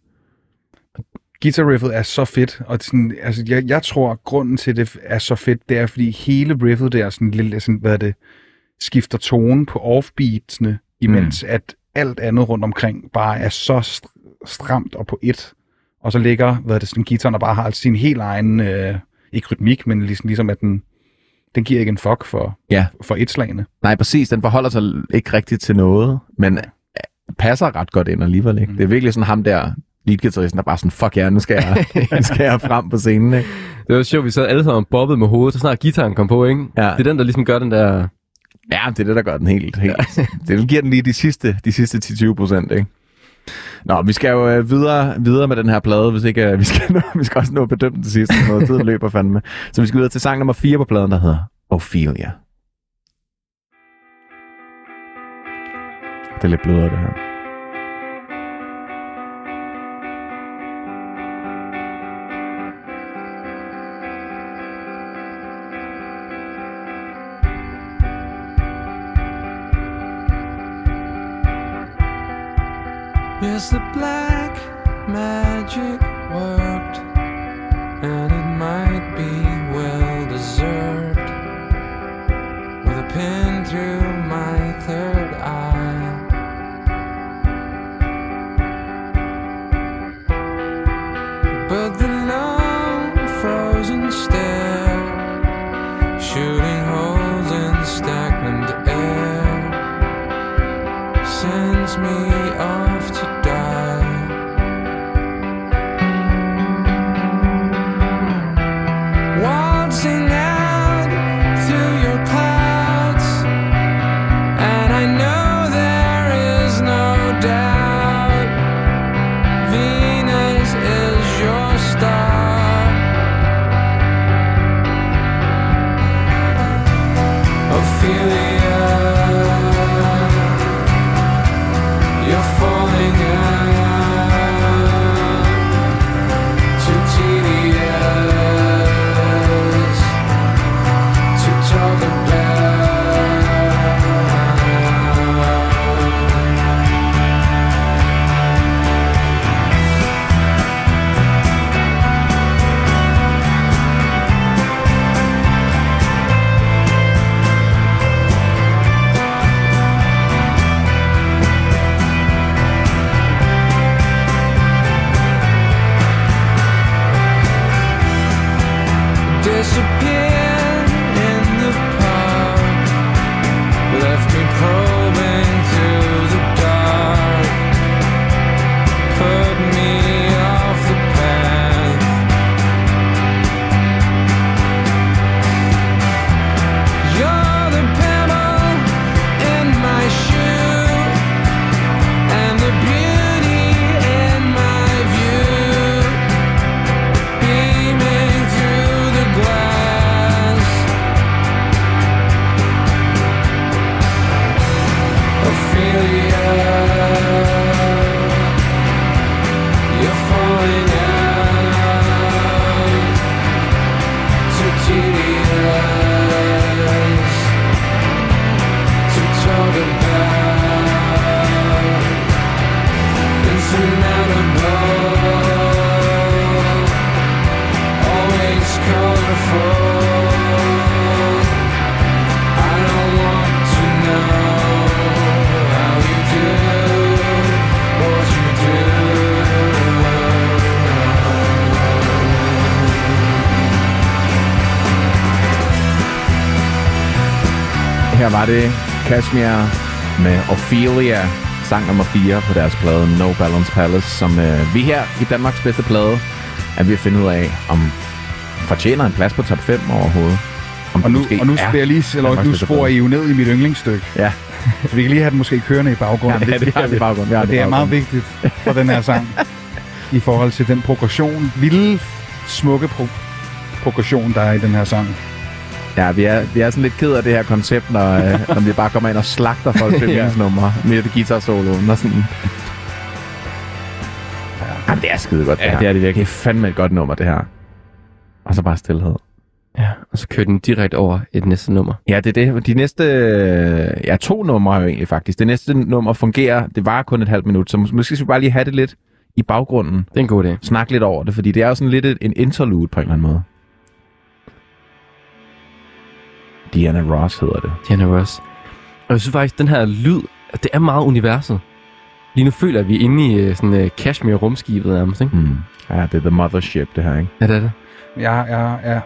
Guitar riffet er så fedt, og sådan, altså, jeg, jeg tror, grunden til det er så fedt, det er, fordi hele riffet der sådan lidt, sådan, hvad er det, skifter tone på offbeatsene, imens mm. at alt andet rundt omkring bare er så st- stramt og på et. Og så ligger, hvad er det, sådan, guitaren, der bare har sin helt egen, øh, ikke rytmik, men ligesom, ligesom at den, den giver ikke en fuck for, Ja. for et slagene. Nej, præcis. Den forholder sig ikke rigtigt til noget, men passer ret godt ind alligevel. Ikke? Mm. Det er virkelig sådan ham der, leadgitarristen, der bare sådan, fuck ja, nu skal jeg, (laughs) nu skal jeg frem på scenen. Ikke? Det var sjovt, vi sad alle sammen bobbet med hovedet, så snart gitaren kom på, ikke? Ja. Det er den, der ligesom gør den der... Ja, det er det, der gør den helt. helt. (laughs) det giver den lige de sidste, de sidste 10-20 procent, ikke? Nå, vi skal jo øh, videre, videre med den her plade, hvis ikke øh, vi skal, nå, vi skal også nå at bedømme den til sidst. Noget tid løber fandme. Så vi skal videre til sang nummer 4 på pladen, der hedder Ophelia. Det er lidt blødere, det her. pinned through. Var det Kashmir med Ophelia, sang nummer 4 på deres plade No Balance Palace, som øh, vi her i Danmarks bedste plade er ved at finde ud af, om fortjener en plads på top 5 overhovedet. Om Og det nu, og nu skal jeg lige, eller nu sporer. I jo ned i mit yndlingsstykke. Ja, (laughs) Så vi kan lige have den måske kørende i baggrunden. ja, det, det, har vi i baggrund. Vi har Og det i er meget vigtigt for den her sang. I forhold til den progression, vilde, smukke pro- progression, der er i den her sang. Ja, vi er, vi er sådan lidt ked af det her koncept, når, øh, når vi bare kommer ind og slagter folk til (laughs) Ja. numre i guitar soloen og sådan. Ja, det er skide godt, Ja, det her. det er det virkelig. Fandme et godt nummer, det her. Og så bare stillhed. Ja, og så kører den direkte over et næste nummer. Ja, det er det. De næste... øh, Ja, to numre jo egentlig faktisk. Det næste nummer fungerer... Det var kun et halvt minut, så mås- måske skal vi bare lige have det lidt i baggrunden. Det er en god idé. Snak lidt over det, fordi det er jo sådan lidt et, en interlude på en eller anden måde. Diana Ross hedder det. Diana Ross. Og jeg synes faktisk, den her lyd, at det er meget universet. Lige nu føler jeg, at vi er inde i øh, sådan uh, Kashmir-rumskibet nærmest, ikke? Hmm. Ja, det er The Mothership, det her, ikke? Ja, det er det. Ja, ja, ja.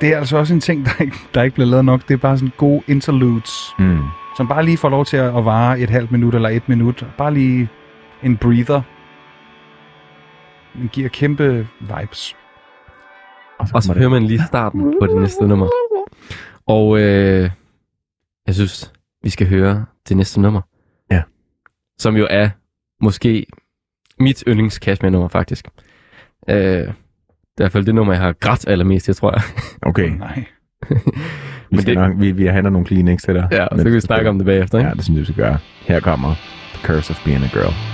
Det er altså også en ting, der ikke, der ikke bliver lavet nok. Det er bare sådan gode interludes, Mm. som bare lige får lov til at, vare et halvt minut eller et minut. Bare lige en breather. Den giver kæmpe vibes. Og så, Og så hører man lige starten på det næste nummer. Og øh, jeg synes, vi skal høre det næste nummer. Ja. Som jo er måske mit yndlings Kashmir-nummer, faktisk. Øh, det er i hvert fald det nummer, jeg har grædt allermest, jeg tror jeg. Okay, (laughs) Nej. vi, skal det- nok, vi, vi henter nogle Kleenex til dig. Ja, og så kan vi snakke om det bagefter, ikke? Ja, det synes jeg, vi skal gøre. Her kommer The Curse of Being a Girl.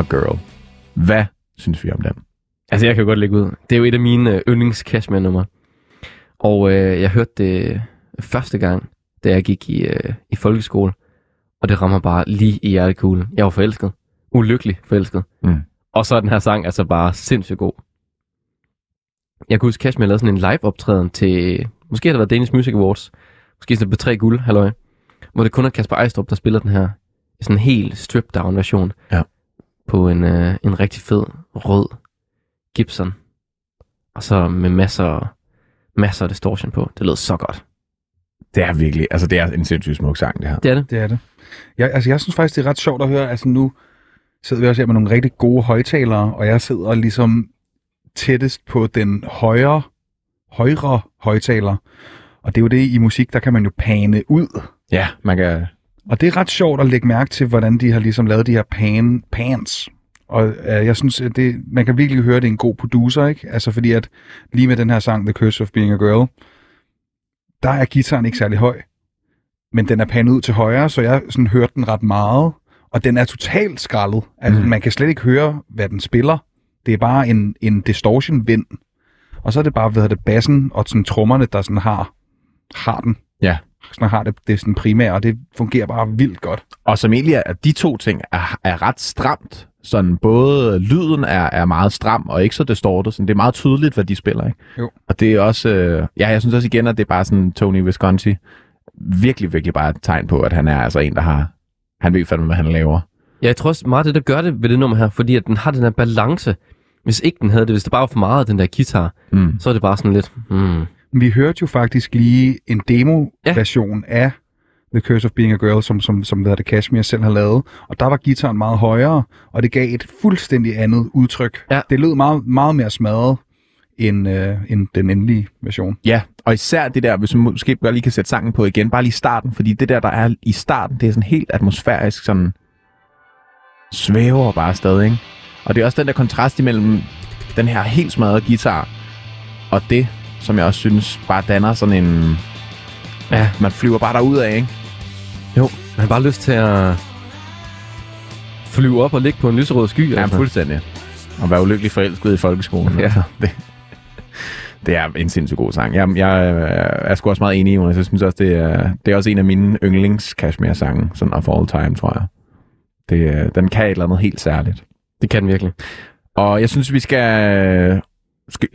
A Girl. Hvad synes vi om den? Altså, jeg kan godt lægge ud. Det er jo et af mine øh, yndlings Cashmere-numre. Og øh, jeg hørte det første gang, da jeg gik i, øh, i folkeskole. Og det rammer bare lige i hjertekuglen. Jeg var forelsket. Ulykkelig forelsket. Mm. Og så er den her sang altså bare sindssygt god. Jeg kan huske, Cashmere lavede sådan en live-optræden til... Måske har det været Danish Music Awards. Måske sådan på tre guld, halløj. Hvor det kun er Kasper Ejstrup, der spiller den her sådan en helt stripped-down version. Ja. På en, øh, en rigtig fed rød Gibson. Og så med masser, masser af distortion på. Det lød så godt. Det er virkelig, altså det er en sindssygt smuk sang, det her. Det er det. Det er det. Jeg, altså, jeg synes faktisk, det er ret sjovt at høre. Altså, nu sidder vi også her med nogle rigtig gode højtalere, og jeg sidder ligesom tættest på den højre, højre højtaler. Og det er jo det i musik, der kan man jo pane ud. Ja, man kan... Og det er ret sjovt at lægge mærke til, hvordan de har ligesom lavet de her pan, pans. Og øh, jeg synes, at det, man kan virkelig høre, at det er en god producer, ikke? Altså fordi at lige med den her sang, The Curse of Being a Girl, der er gitaren ikke særlig høj. Men den er panet ud til højre, så jeg sådan hørte den ret meget. Og den er totalt skrællet. Altså, mm. man kan slet ikke høre, hvad den spiller. Det er bare en, en distortion-vind. Og så er det bare, hvad hedder det, bassen og sådan trommerne, der sådan har, har den. Ja. Sådan har det, det er sådan primære, og det fungerer bare vildt godt. Og som egentlig er, at de to ting er, er ret stramt. Sådan både lyden er, er meget stram og ikke så distortet. Sådan, det er meget tydeligt, hvad de spiller, ikke? Jo. Og det er også... Øh, ja, jeg synes også igen, at det er bare sådan Tony Visconti. Virkelig, virkelig bare et tegn på, at han er altså en, der har... Han ved fandme, hvad han laver. Ja, jeg tror også meget det, der gør det ved det nummer her, fordi at den har den her balance. Hvis ikke den havde det, hvis det bare var for meget af den der guitar, Mm. så er det bare sådan lidt, hmm. Vi hørte jo faktisk lige en demo-version ja. af The Curse of Being a Girl, som, som, som hvad det, Kashmir selv har lavet. Og der var gitaren meget højere, og det gav et fuldstændig andet udtryk. Ja. Det lød meget, meget mere smadret end, øh, end den endelige version. Ja, og især det der, hvis man måske bare lige kan sætte sangen på igen, bare lige starten, fordi det der, der er i starten, det er sådan helt atmosfærisk, sådan svæver bare stadig, ikke? Og det er også den der kontrast imellem den her helt smadrede guitar, og det, som jeg også synes bare danner sådan en... Ja, man flyver bare derud af, ikke? jo, man har bare lyst til at flyve op og ligge på en lyserød sky. Ja, fuldstændig. Og være ulykkelig forelsket i folkeskolen. Ja. Altså, det, det er en sindssygt god sang. Jeg, jeg er sgu også meget enig i, Jonas. Jeg synes også, det er, det er også en af mine yndlings Kashmir-sange, sådan of all time, tror jeg. Det, den kan et eller andet helt særligt. Det kan den virkelig. Og jeg synes, vi skal...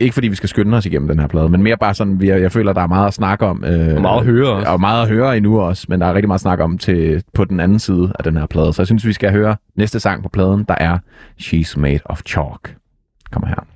ikke fordi vi skal skynde os igennem den her plade, men mere bare sådan, vi, jeg føler, der er meget at snakke om. Øh, Og meget at høre også. Og meget at høre endnu også, men der er rigtig meget at snakke om til, på den anden side af den her plade. Så jeg synes, vi skal høre næste sang på pladen, der er She's Made of Chalk. Kommer her.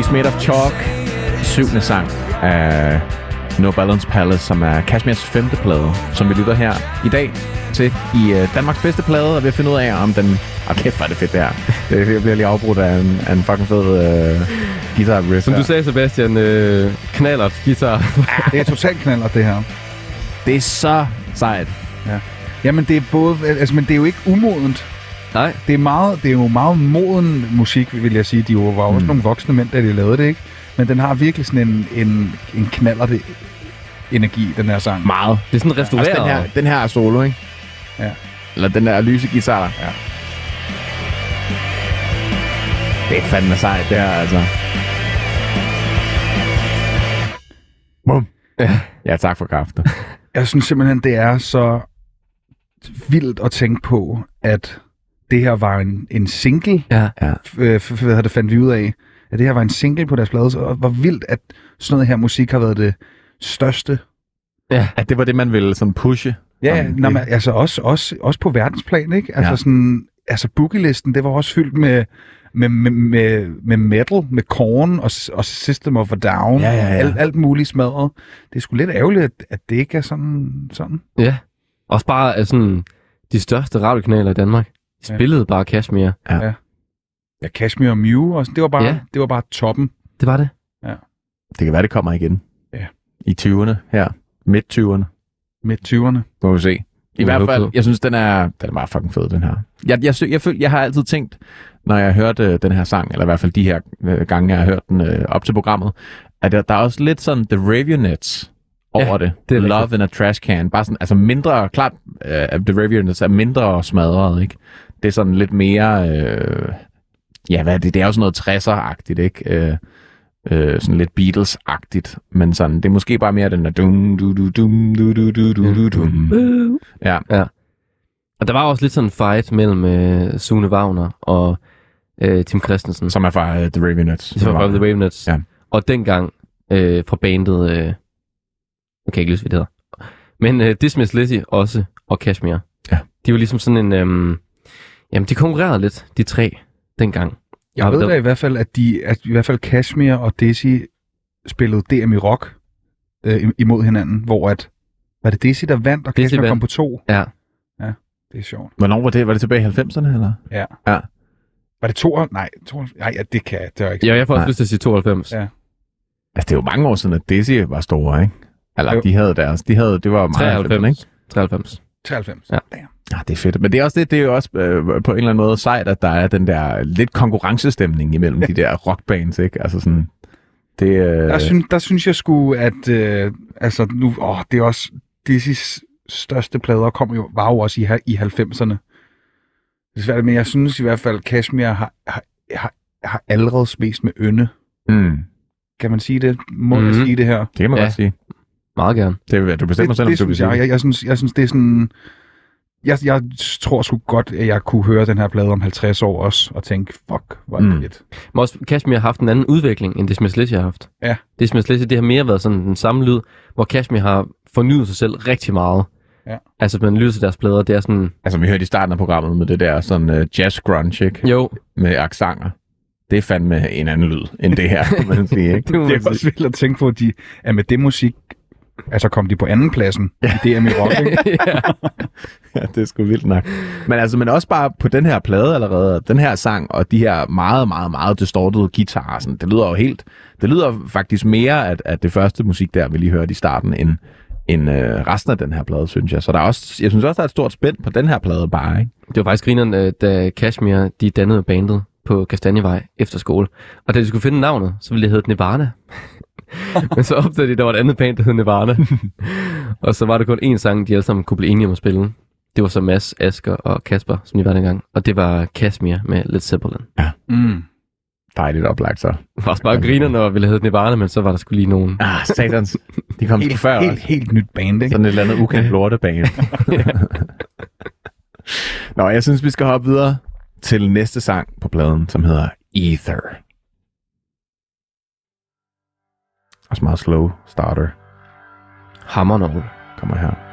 She's Made of Chalk, syvende sang af No Balance Palace, som er Kashmirs femte plade, som vi lytter her i dag til i uh, Danmarks bedste plade, og vi har fundet ud af, om den... Åh, kæft, hvor er det fedt, det her. Det, det bliver lige afbrudt af en, af en fucking fed uh, guitar riff. Som her. du sagde, Sebastian, øh, knaller guitar. (laughs) Det er totalt knaller, det her. Det er så sejt. Jamen, det er både... Altså, men det er jo ikke umodent. Nej, Det er, meget, det er jo meget moden musik, vil jeg sige. De jo var også mm. nogle voksne mænd, da de lavede det, ikke? Men den har virkelig sådan en, en, en knallerte energi, den her sang. Meget. det er sådan restaureret. Altså, den her, den her er solo, ikke? Ja. Eller den der lyse guitar. Ja. Det er fandme sejt, det her, altså. Bum. Ja. Ja, tak for kaffen. Jeg synes simpelthen, det er så vildt at tænke på, at det her var en, en single, Ja. Ja. øh, hvad havde det fandt vi ud af, at det her var en single på deres plade, og hvor vildt, at sådan noget her musik har været det største. Ja. At det var det, man ville sådan pushe. Ja, Sådan, nå, det- men, altså også, også, også på verdensplan, ikke? Altså Ja. sådan, altså boogie-listen, det var også fyldt med, med, med, med, med metal, med Korn og, og System of a Down, Ja, ja, ja. og alt, alt muligt smadret. Det er sgu lidt ærgerligt, at, at det ikke er sådan. sådan. Ja. Også bare af sådan de største radiokanaler i Danmark. De Ja. spillede bare Kashmir. Ja, Kashmir og Mew, og sådan, det, var bare, Ja. det var bare toppen. Det var det. Det kan være, det kommer igen. Ja. I 20'erne her. Midt-20'erne. Midt 20'erne. Må vi se. I hvert fald, jeg synes, den er, den er meget fucking fed, den her. Jeg, jeg, jeg, jeg, jeg har altid tænkt, når jeg har hørt øh, den her sang, eller i hvert fald de her øh, gange, jeg har hørt den øh, op til programmet, at der, der er også lidt sådan The Ravionets over Ja, det. det er Love rigtigt. in a trash can. Bare sådan, altså mindre, klart, øh, The Ravionets er mindre smadret, ikke? Det er sådan lidt mere, øh, ja, hvad er det? Det er jo sådan noget 60'er-agtigt, ikke? Øh, øh, sådan lidt Beatles-agtigt, men sådan, det er måske bare mere den der dum, du, du, dum, du, du, du, du, du, dum. Ja, Og der var også lidt sådan en fight mellem øh, Sune Wagner og øh, Tim Christensen. som er fra uh, The Ravionets. Som var fra The Ravenets. Ja. Og dengang øh, fra bandet... Øh, jeg kan ikke huske, hvad det hedder. Men øh, Dismiss Lizzy også, og Kashmir. Ja. De var ligesom sådan en... Øh, jamen, de konkurrerede lidt, de tre, dengang. Jeg Ja, ved der- da i hvert fald, at, de, at i hvert fald Kashmir og Desi spillede DM i rock øh, im- imod hinanden, hvor at, var det Desi, der vandt, og Desi Kashmir kom på to? Ja. Det er sjovt. Hvornår var det? Var det tilbage i 90'erne, eller? Var det to? Nej, to, nej ja, det kan det er ikke. Ja, jeg får også Nej. lyst til at sige 92. Ja. Altså, det er jo mange år siden, at Dizzy var store, ikke? Eller Jo. de havde deres, de havde, det var meget 90'erne, ikke? 93. 93. 93. Ja. Damn. Ja, det er fedt. Men det er også det, det er jo også øh, på en eller anden måde sejt, at der er den der lidt konkurrencestemning imellem de der rockbands, ikke? Altså sådan, det, øh, Der, synes, der synes jeg sgu, at øh, altså nu, åh, det er også Dizzy's største plader kom jo, var jo også i, i 90'erne. Det er svært, men jeg synes i hvert fald, at Kashmir har, har, har, har allerede spist med ynde. mm, Kan man sige det? Må mm-hmm. jeg Mhm. sige det her? det kan man Ja. godt sige. Meget gerne. Det, du bestemmer det, selv, om det du vil sige jeg. jeg. Jeg synes, jeg synes, det er sådan... Jeg, jeg tror sgu godt, at jeg kunne høre den her plade om 50 år også, og tænke, fuck, hvor er det Mm. Men også Kashmir har haft en anden udvikling, end Dismiss Lizzy har haft. Ja. Dismiss Lizzy, det har mere været sådan den samme lyd, hvor Kashmir har fornyet sig selv rigtig meget. Ja. Altså, hvis man lytter til deres plader, det er sådan, Altså, vi hørte i starten af programmet med det der sådan uh, jazz grunge, ikke? jo, Med aksanger. Det er fandme en anden lyd, end det her, (laughs) kan man sige, ikke? det Det er også vildt at tænke på, at, de, at med det musik, altså kom de på anden pladsen ja. i DM i rock, ikke? (laughs) ja. Ja, det er sgu vildt nok. Men altså, men også bare på den her plade allerede, den her sang, og de her meget, meget, meget distortede guitarer, sådan, det lyder jo helt, det lyder faktisk mere at, at det første musik der, vi lige hørte i starten, end, end øh, resten af den her plade, synes jeg. Så der er også, jeg synes også, der er et stort spænd på den her plade bare, ikke? Det var faktisk grineren, øh, da Kashmir, de dannede bandet på Kastanjevej efter skole. Og da de skulle finde navnet, så ville det hedde Nirvana. (laughs) Men så opdagede de, at der var et andet band, der hed Nirvana. (laughs) Og så var der kun én sang, de alle sammen kunne blive enige om at spille. Det var så Mads, Asker og Kasper, som de var dengang. Og det var Kashmir med Led Zeppelin. Mm. Dejligt oplagt så. Det (laughs) var også bare griner, når vi havde Nirvana, men så var der skulle lige nogen. Ah, satans. De kom Helt, helt, før helt, helt nyt band, ikke? Sådan et eller andet ukendt lortebane. Nå, jeg synes, vi skal hoppe videre til næste sang på pladen, som hedder Ether. Også meget slow starter Hammer over. kommer her.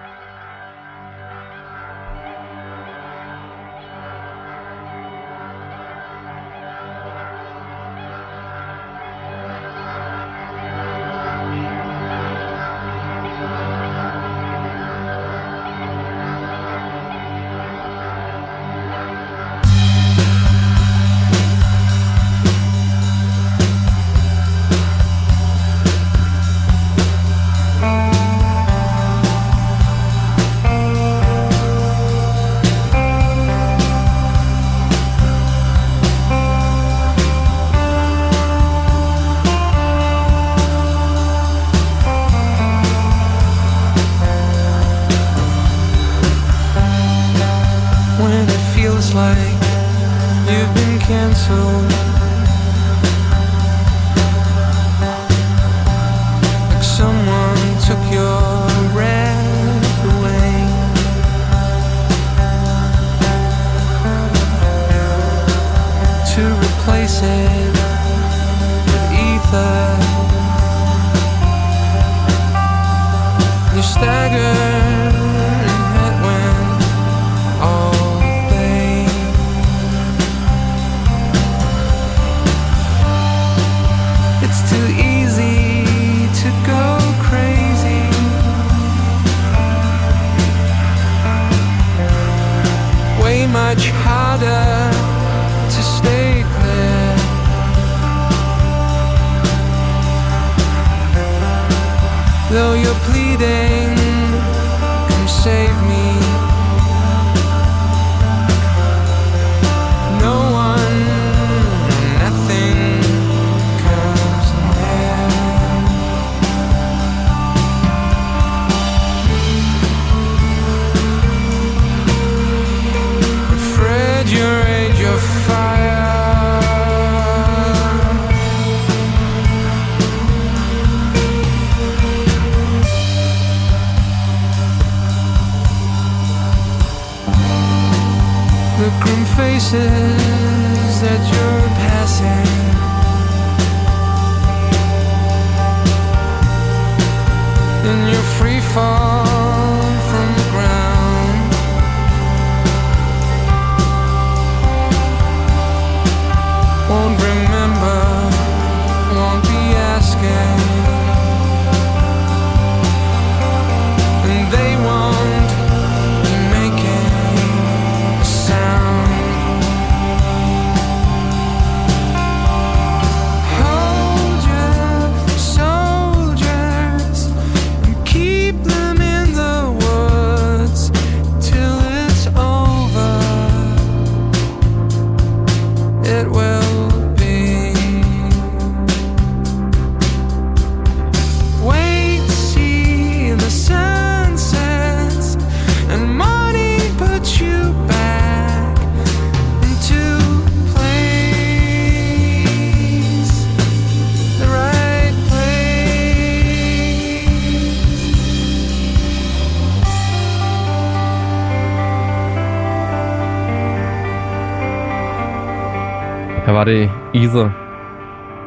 Var det Ether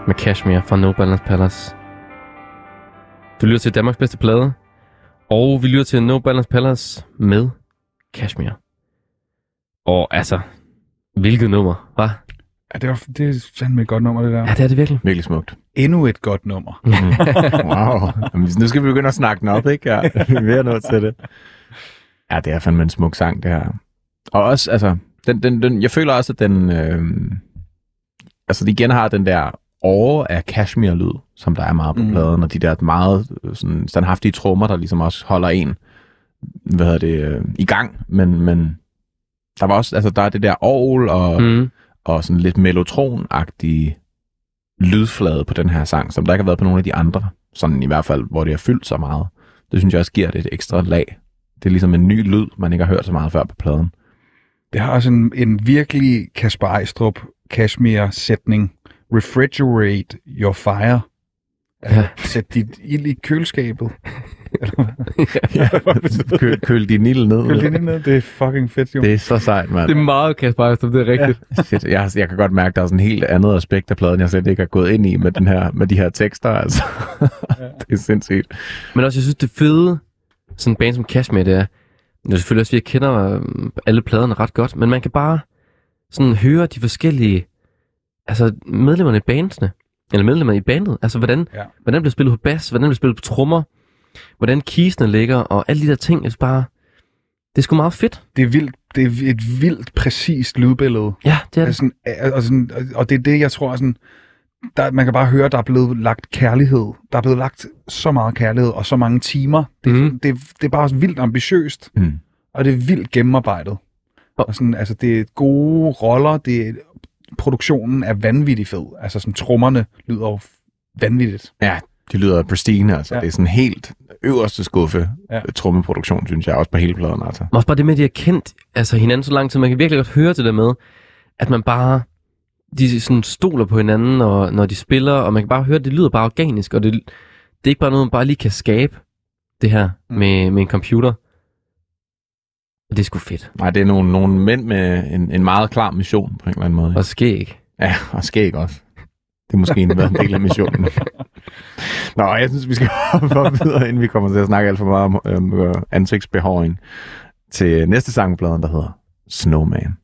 med Kashmir fra No Balance Palace. Du lytter til Danmarks bedste plade, og vi lytter til No Balance Palace med Kashmir. Og altså, hvilket nummer, hva? Ja, det, var, det er fandme et godt nummer, det der. Ja, det er det virkelig. Virkelig smukt. Endnu et godt nummer. (laughs) Wow. Jamen, nu skal vi begynde at snakke den op, ikke? Ja, vi er nå til det. Ja, det er fandme en smuk sang, det her. Og også, altså, den, den, den, jeg føler også, at den, øh, altså, de igen har den der åre af cashmere-lyd, som der er meget på Mm. pladen, og de der meget øh, sådan, standhaftige trommer, der ligesom også holder en, hvad hedder det, øh, i gang, men, men der var også, altså, der er det der orgel og, Mm. og sådan lidt mellotron-agtig lydflade på den her sang, som der ikke har været på nogle af de andre. Sådan i hvert fald, hvor det har fyldt så meget. Det synes jeg også giver det et ekstra lag. Det er ligesom en ny lyd, man ikke har hørt så meget før på pladen. Det har også en, en virkelig Kasper Ejstrup Kashmir-sætning. Refrigerate your fire. Altså, sæt dit ild i køleskabet. Køl, køl din ild ned. Køl det ned, det er fucking fedt, jo. Det er så sejt, mand. Det er meget Kasper Ejstrup, det er rigtigt. Ja. Shit, jeg, jeg kan godt mærke, at der er sådan en helt andet aspekt af pladen, jeg slet ikke har gået ind i med, den her, med de her tekster. Altså. (laughs) det er sindssygt. Men også, jeg synes, det fede, sådan en band som Kashmir, det er, det er selvfølgelig også, at jeg kender øhm, alle pladerne ret godt, men man kan bare sådan høre de forskellige, altså medlemmerne i bandsene, eller medlemmer i bandet, altså hvordan, Ja. hvordan bliver spillet på bas, hvordan bliver spillet på trommer, hvordan keysene ligger, og alle de der ting, altså bare, det er sgu meget fedt. Det er, vildt, det er et vildt præcist lydbillede. Ja, det er det. Altså, sådan, og, sådan, og det er det, jeg tror, sådan, der, man kan bare høre, der er blevet lagt kærlighed. Der er blevet lagt så meget kærlighed og så mange timer. Det, mm. Det, det er bare vildt ambitiøst, Mm. og det er vildt gennemarbejdet. Og- sådan, altså, det er gode roller, det er, produktionen er vanvittig fed. Altså, sådan, trommerne lyder jo vanvittigt. Ja, de lyder pristine, altså. Ja. Det er sådan helt øverste skuffe Ja. trommeproduktion, synes jeg, også på hele pladen, altså. Men også bare det med, at de har kendt altså, hinanden så lang tid. Man kan virkelig godt høre til det med, at man bare de sådan stoler på hinanden, og, når de spiller, og man kan bare høre, at det lyder bare organisk, og det, det er ikke bare noget, man bare lige kan skabe, det her, mm. med, med en computer. Det er sgu fedt. Nej, det er nogle, nogle mænd med en, en meget klar mission, på en eller anden måde. Og skæg. Ja, og skæg også. Det er måske en, en del af missionen. (laughs) Nå, jeg synes, vi skal (laughs) hoppe op videre, inden vi kommer til at snakke alt for meget om øhm, ansigtsbehåring, til næste sang på pladen, der hedder Snowman.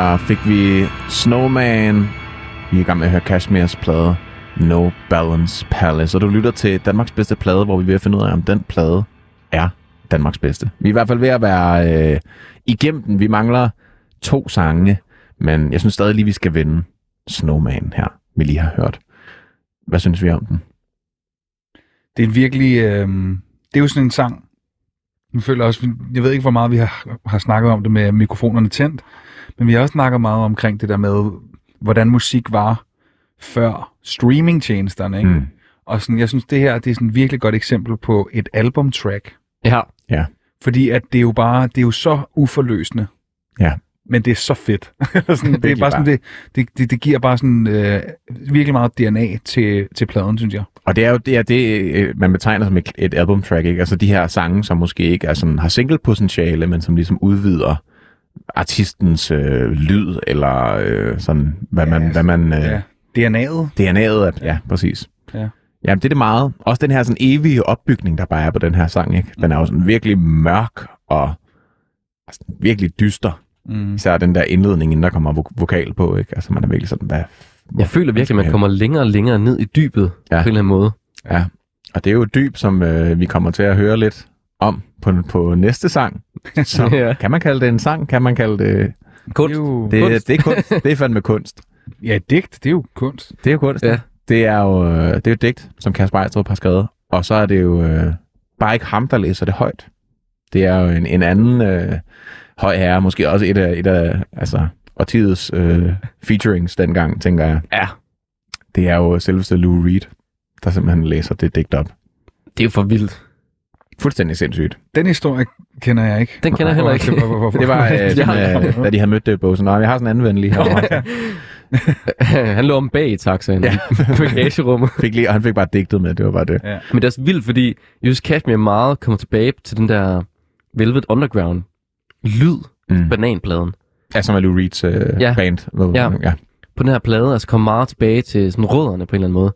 Her fik vi Snowman. Vi er i gang med at høre Kashmirs plade No Balance Palace. Og du lytter til Danmarks bedste plade, hvor vi er ved at finde ud af, om den plade er Danmarks bedste. Vi er i hvert fald ved at være øh, igennem den. Vi mangler to sange, men jeg synes stadig lige, vi skal vinde Snowman her, vi lige har hørt. Hvad synes vi om den? Det er en virkelig... Øh, det er jo sådan en sang, jeg føler også, jeg ved ikke, hvor meget vi har, har snakket om det med mikrofonerne tændt, men vi har også snakket meget omkring det der med, hvordan musik var før streamingtjenesterne, ikke? Mm. Og sådan, jeg synes, det her det er sådan et virkelig godt eksempel på et albumtrack. Ja. Ja. Fordi at det er jo bare, det er jo så uforløsende. Ja. Men det er så fedt. (laughs) sådan, det er bare sådan, det, det, det, det giver bare sådan øh, virkelig meget DNA til, til pladen, synes jeg. Og det er jo det, er det øh, man betegner som et, et albumtrack, ikke? Altså de her sange, som måske ikke er sådan, har single-potentiale, men som ligesom udvider artistens øh, lyd, eller øh, sådan, hvad man, Ja, hvad man øh, Ja. DNA'et. DNA'et er. Ja, præcis. Ja. Jamen, det er det meget. Også den her sådan evige opbygning, der bare er på den her sang, ikke? Den er jo sådan virkelig mørk og altså, virkelig dyster. Mm. Især den der indledning, inden der kommer vo- vokal på, ikke? Altså, man er virkelig sådan, hvad... Jeg føler virkelig, at man kommer længere og længere ned i dybet Ja. ja. på en eller anden måde. Ja, og det er jo et dyb, som øh, vi kommer til at høre lidt om på, på næste sang. (laughs) Så Ja. kan man kalde det en sang? Kan man kalde det... Kunst. jo- Det, Kunst. det er kunst. Det er fandme kunst. Ja, digt, det er jo kunst. Det er jo kunst. Ja. Det er jo øh, det er jo digt, som Kasper Ejstrup har skrevet. Og så er det jo øh, bare ikke ham, der læser det højt. Det er jo en, en anden øh, høj herre, måske også et af, et af altså, årtidets øh, featurings dengang, tænker jeg. Ja. Det er jo selveste Lou Reed, der simpelthen læser det digt op. Det er jo for vildt. Fuldstændig sindssygt. Den historie kender jeg ikke. Den kender jeg heller ikke. Hvor- hvor- hvor- Det var, øh, (laughs) Ja. sådan, øh, da de havde mødt det i bogen. Nå, jeg har sådan en anden ven lige herovre. (laughs) han lå om bag i taxaen Ja. (laughs) i bagagerummet. fik lige, og han fik bare digtet med, det var bare det. Ja. Men det er så vildt, fordi synes, Kashmir meget kommer tilbage til den der Velvet Underground lyd, Mm. bananpladen. Ja, som er Lou Reeds øh, Ja. band. Ved, Ja. ja. På den her plade, altså kommer meget tilbage til sådan rødderne på en eller anden måde.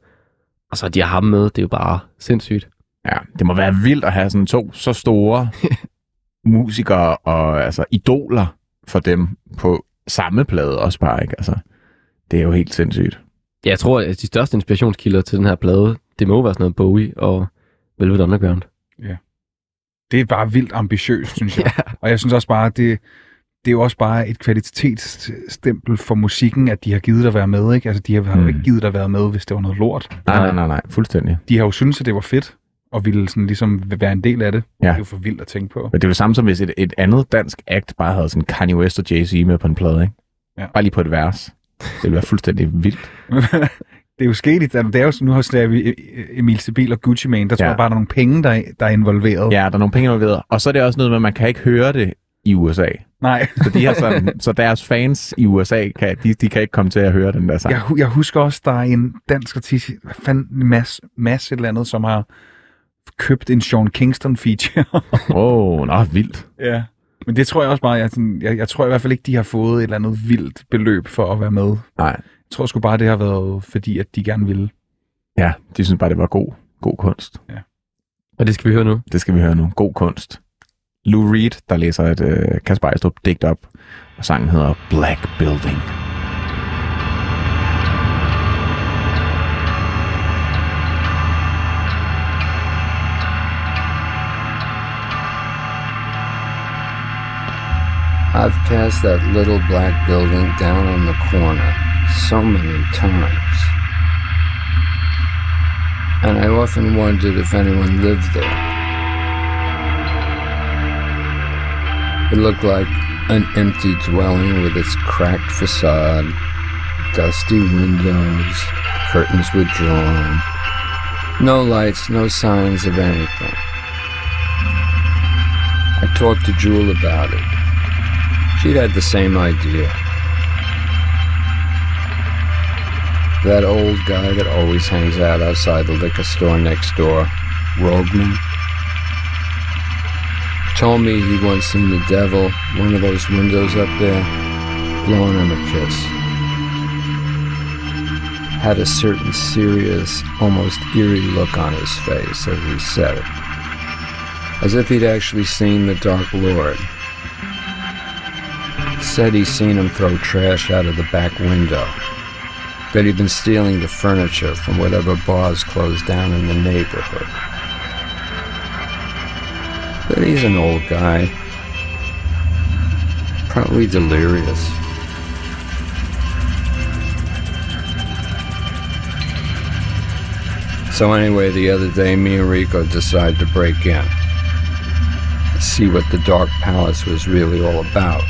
Og så de har ham med, det er jo bare sindssygt. Ja, det må være vildt at have sådan to så store (laughs) musikere og altså idoler for dem på samme plade også bare, ikke? Altså, det er jo helt sindssygt. Ja, jeg tror, at de største inspirationskilder til den her plade, det må være sådan noget Bowie og Velvet Underground. Det er bare vildt ambitiøst, synes jeg. (laughs) Og jeg synes også bare, at det, det er jo også bare et kvalitetsstempel for musikken, at de har givet at være med. Ikke? Altså, de har, jo Mm. ikke givet at være med, hvis det var noget lort. Nej, nej, nej, nej, fuldstændig. De har jo syntes, at det var fedt, og ville sådan ligesom være en del af det. Ja. Det er jo for vildt at tænke på. Men det er jo samme som hvis et, et andet dansk act bare havde sådan Kanye West og Jay-Z med på en plade, ikke? Ja. Bare lige på et vers. Det ville være fuldstændig vildt. (laughs) det er jo sket i det er jo sådan, nu har vi Emil Sibil og Gucci Mane, der tror Ja. jeg bare, der er nogle penge, der er, der er involveret. Ja, der er nogle penge involveret. Og så er det også noget med, at man kan ikke høre det i USA. Nej, (laughs) Så, de har sådan, så deres fans i USA, kan, de, de kan ikke komme til at høre den der sang. jeg, jeg husker også, der er en dansk artist, hvad fanden, Mads, Mads et eller andet, som har købt en Sean Kingston feature. (laughs) Åh, oh, nå, vildt. ja. Men det tror jeg også bare, jeg, sådan, jeg, jeg tror i hvert fald ikke, de har fået et eller andet vildt beløb for at være med. Nej, Jeg tror sgu bare, det har været fordi, at de gerne ville. ja, de synes bare, det var god, god kunst. Og det skal vi høre nu. Det skal vi høre nu. God kunst. Lou Reed, der læser et øh, Kasper Ejstrup digt op, og sangen hedder Black Building. I've passed that little black building down on the corner so many times. And I often wondered if anyone lived there. It looked like an empty dwelling with its cracked facade, dusty windows, curtains withdrawn. No lights, no signs of anything. I talked to Jewel about it. She'd had the same idea. That old guy that always hangs out outside the liquor store next door, Rogman, told me he'd once seen the devil, one of those windows up there, blowing him a kiss. Had a certain serious, almost eerie look on his face as he said it, as if he'd actually seen the Dark Lord. Said he'd seen him throw trash out of the back window. that he'd been stealing the furniture from whatever bars closed down in the neighborhood. But he's an old guy, probably delirious. So anyway, the other day, me and Rico decided to break in, see what the Dark Palace was really all about.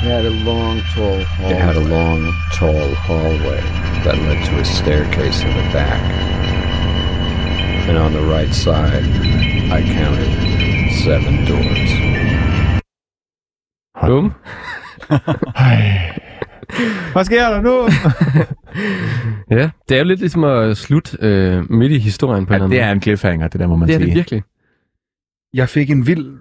It had a long, tall hallway. It had a long, tall hallway that led to a staircase in the back. And on the right side, I counted seven doors. Bum. Hvad sker der nu? (laughs) Ja, det er jo lidt ligesom at slutte øh, midt i historien på en ja, eller det anden er en cliffhanger, det der må man måde. Det er sige. det virkelig. Jeg fik en vild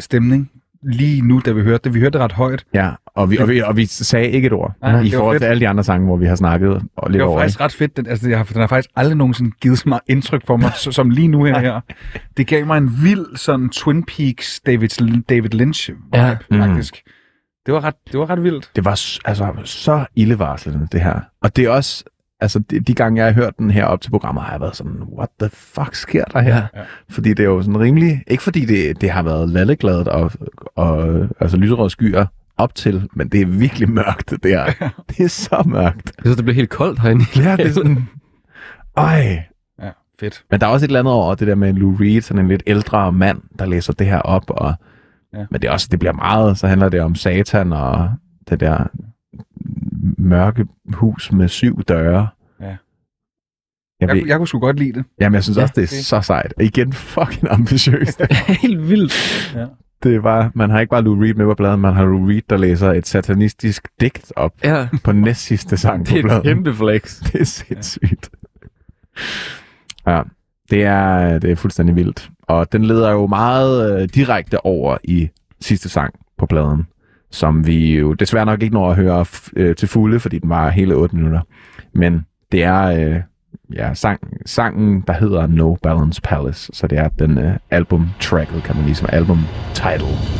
stemning lige nu, da vi hørte det. Vi hørte det ret højt. Ja, og vi, og, vi, og vi sagde ikke et ord Nej, i forhold fedt. til alle de andre sange, hvor vi har snakket og lidt Det var over. faktisk ret fedt. Den, altså, jeg har, den har faktisk aldrig nogensinde givet så meget indtryk for mig, (laughs) som lige nu her, her. Det gav mig en vild sådan Twin Peaks David, David Lynch vibe, Ja. ja. faktisk. Det var, ret, det var ret vildt. Det var altså så ildevarslende, det her. Og det er også, altså de, de gange, jeg har hørt den her op til programmet, har jeg været sådan, what the fuck sker der her? Ja. Fordi det er jo sådan rimelig, ikke fordi det, det har været lallegladet og, og altså lyserøde skyer op til, men det er virkelig mørkt, det (laughs) her. Det er så mørkt. Jeg synes, det blev helt koldt herinde. Ja, det er sådan, ej. Ja, fedt. Men der er også et eller andet over det der med Lou Reed, sådan en lidt ældre mand, der læser det her op, og Ja. men det er også, det bliver meget, så handler det om satan og det der mørke hus med syv døre. Ja. Jeg, Jeg, jeg kunne sgu godt lide det. jamen, jeg synes Ja, også, det er det- så sejt. Og igen, fucking ambitiøst. (laughs) helt vildt. Ja. det er bare, man har ikke bare Lou Reed med på bladen, man har Lou Reed, der læser et satanistisk digt op Ja, på næst sidste sang det på er et bladen. kæmpe flex. (laughs) Det er sindssygt. Ja, det er, det er fuldstændig vildt. Og den leder jo meget øh, direkte over i sidste sang på pladen, som vi jo desværre nok ikke når at høre f- øh, til fulde, fordi den var hele 8 minutter. Men det er øh, ja, sang, sangen, der hedder No Balance Palace, så det er den øh, album-tracket, kan man ligesom album-title.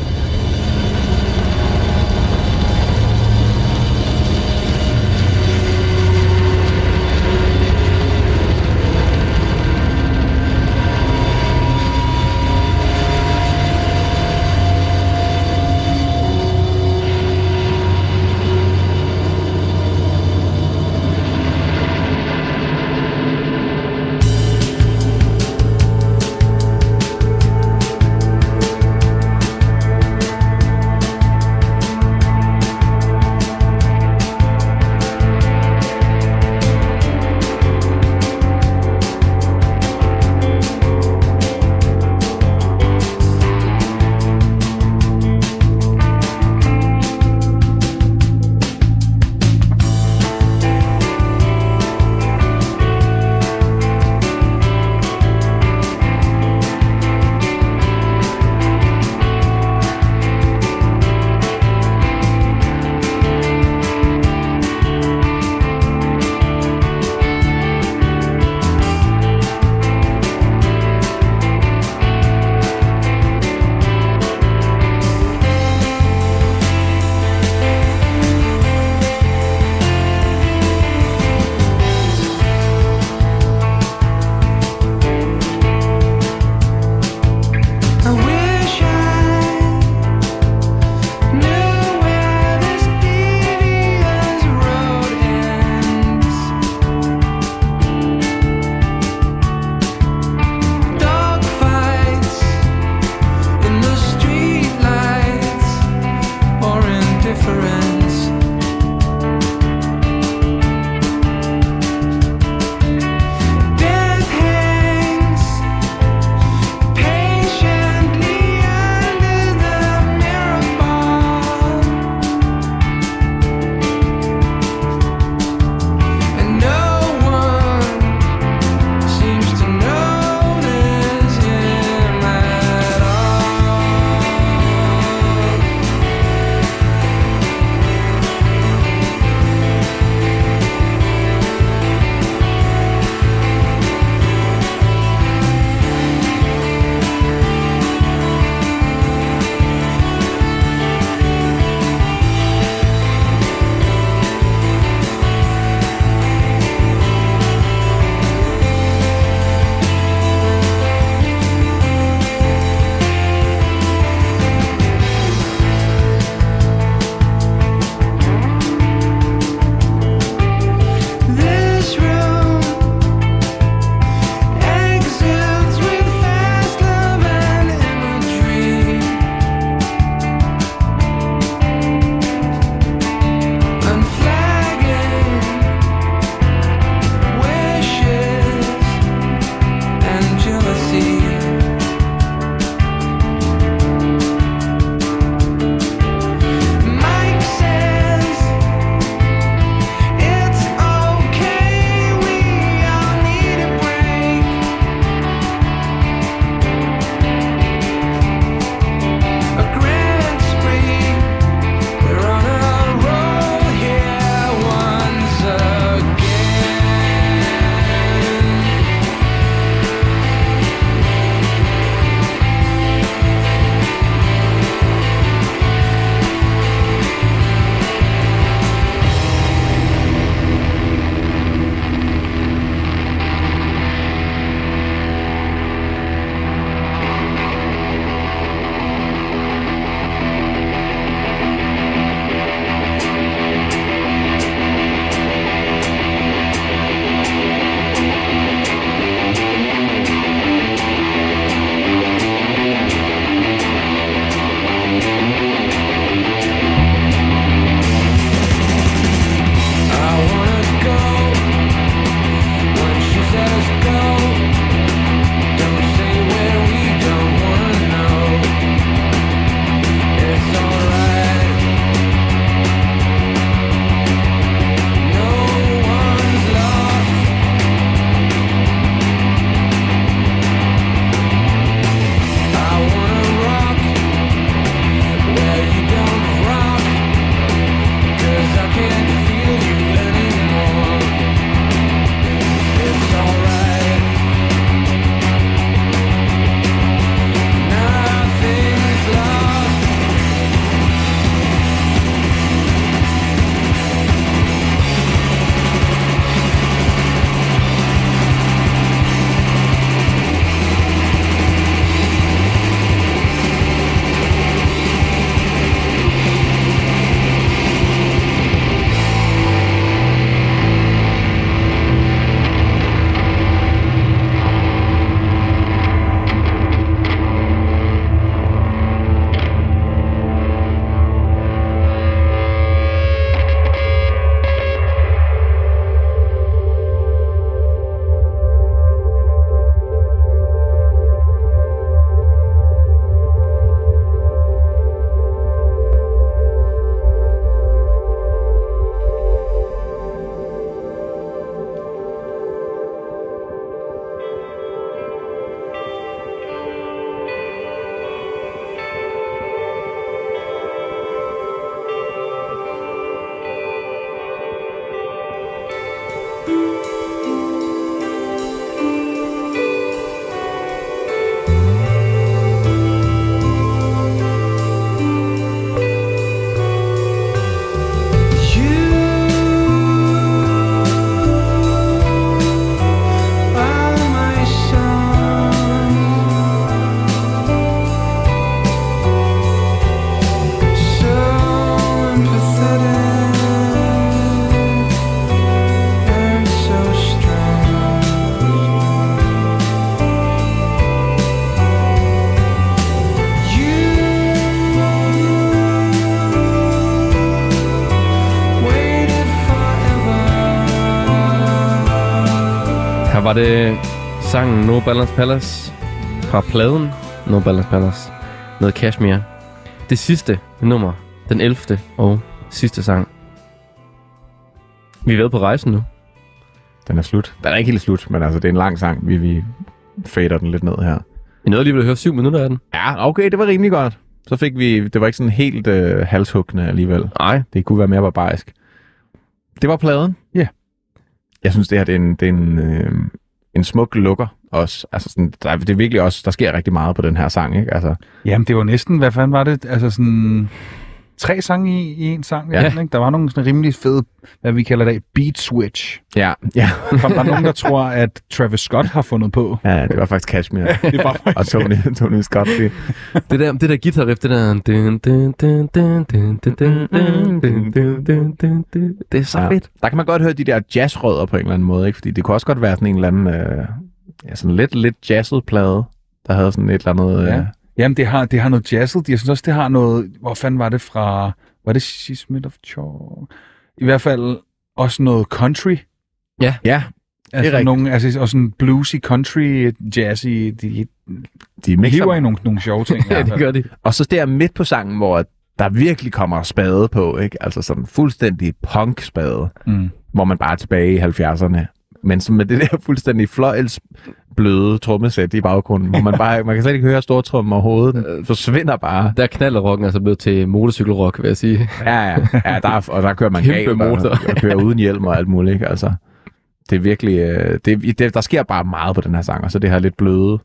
Var det sangen No Balance Palace fra pladen No Balance Palace med Kashmir. Det sidste nummer, den 11. og sidste sang. Vi er ved på rejsen nu. Den er slut. Den er ikke helt slut, men altså, det er en lang sang. Vi, vi fader den lidt ned her. Vi nåede alligevel at høre syv minutter af den. Ja, okay, det var rimelig godt. Så fik vi, det var ikke sådan helt øh, halshuggende alligevel. Nej, Det kunne være mere barbarisk. Det var pladen. Ja. Jeg synes, det her det er en, det er en, øh, en smuk lukker også. Altså sådan, der, det er virkelig også, der sker rigtig meget på den her sang, ikke? Altså, Jamen, det var næsten, hvad fanden var det? Altså sådan tre sange i, i en sang. Ja. Den, ikke? Der var nogle sådan rimelig fede, hvad vi kalder det, beat switch. Ja. ja. Kom der nogen, der tror, at Travis Scott har fundet på? Ja, det var faktisk Cashmere. Det var faktisk. Og Tony, Tony Scott. Det, det der, det der guitar riff, det der... Det er så ja. fedt. Der kan man godt høre de der jazzrødder på en eller anden måde, ikke? Fordi det kunne også godt være sådan en eller anden... Øh, ja, sådan lidt, lidt jazzet plade, der havde sådan et eller andet... Øh, ja Jamen, det har, det har noget jazzet. Jeg synes også, det har noget... Hvor fanden var det fra... Var det She's Made of Chalk? I hvert fald også noget country. ja, Altså, rigtigt. nogle, altså også sådan bluesy, country, jazzy. De, de hiver i nogle, nogle sjove ting. (laughs) Ja, det gør de. Og så der midt på sangen, hvor der virkelig kommer spade på, ikke? Altså sådan fuldstændig punk-spade, Mm. hvor man bare er tilbage i 70'erne. Men så med det der (laughs) fuldstændig fløjelsbløde trommesæt i baggrunden, hvor man bare, man kan slet ikke høre stortrummen overhovedet. Den forsvinder bare. Der er knallerocken altså blevet til motorcykelrock, vil jeg sige. Ja, ja. ja der er, og der kører man Kæmpe galt, motor. og, og kører uden hjelm og alt muligt, ikke? Altså, det er virkelig, øh, det, det, der sker bare meget på den her sang, og så det her lidt bløde,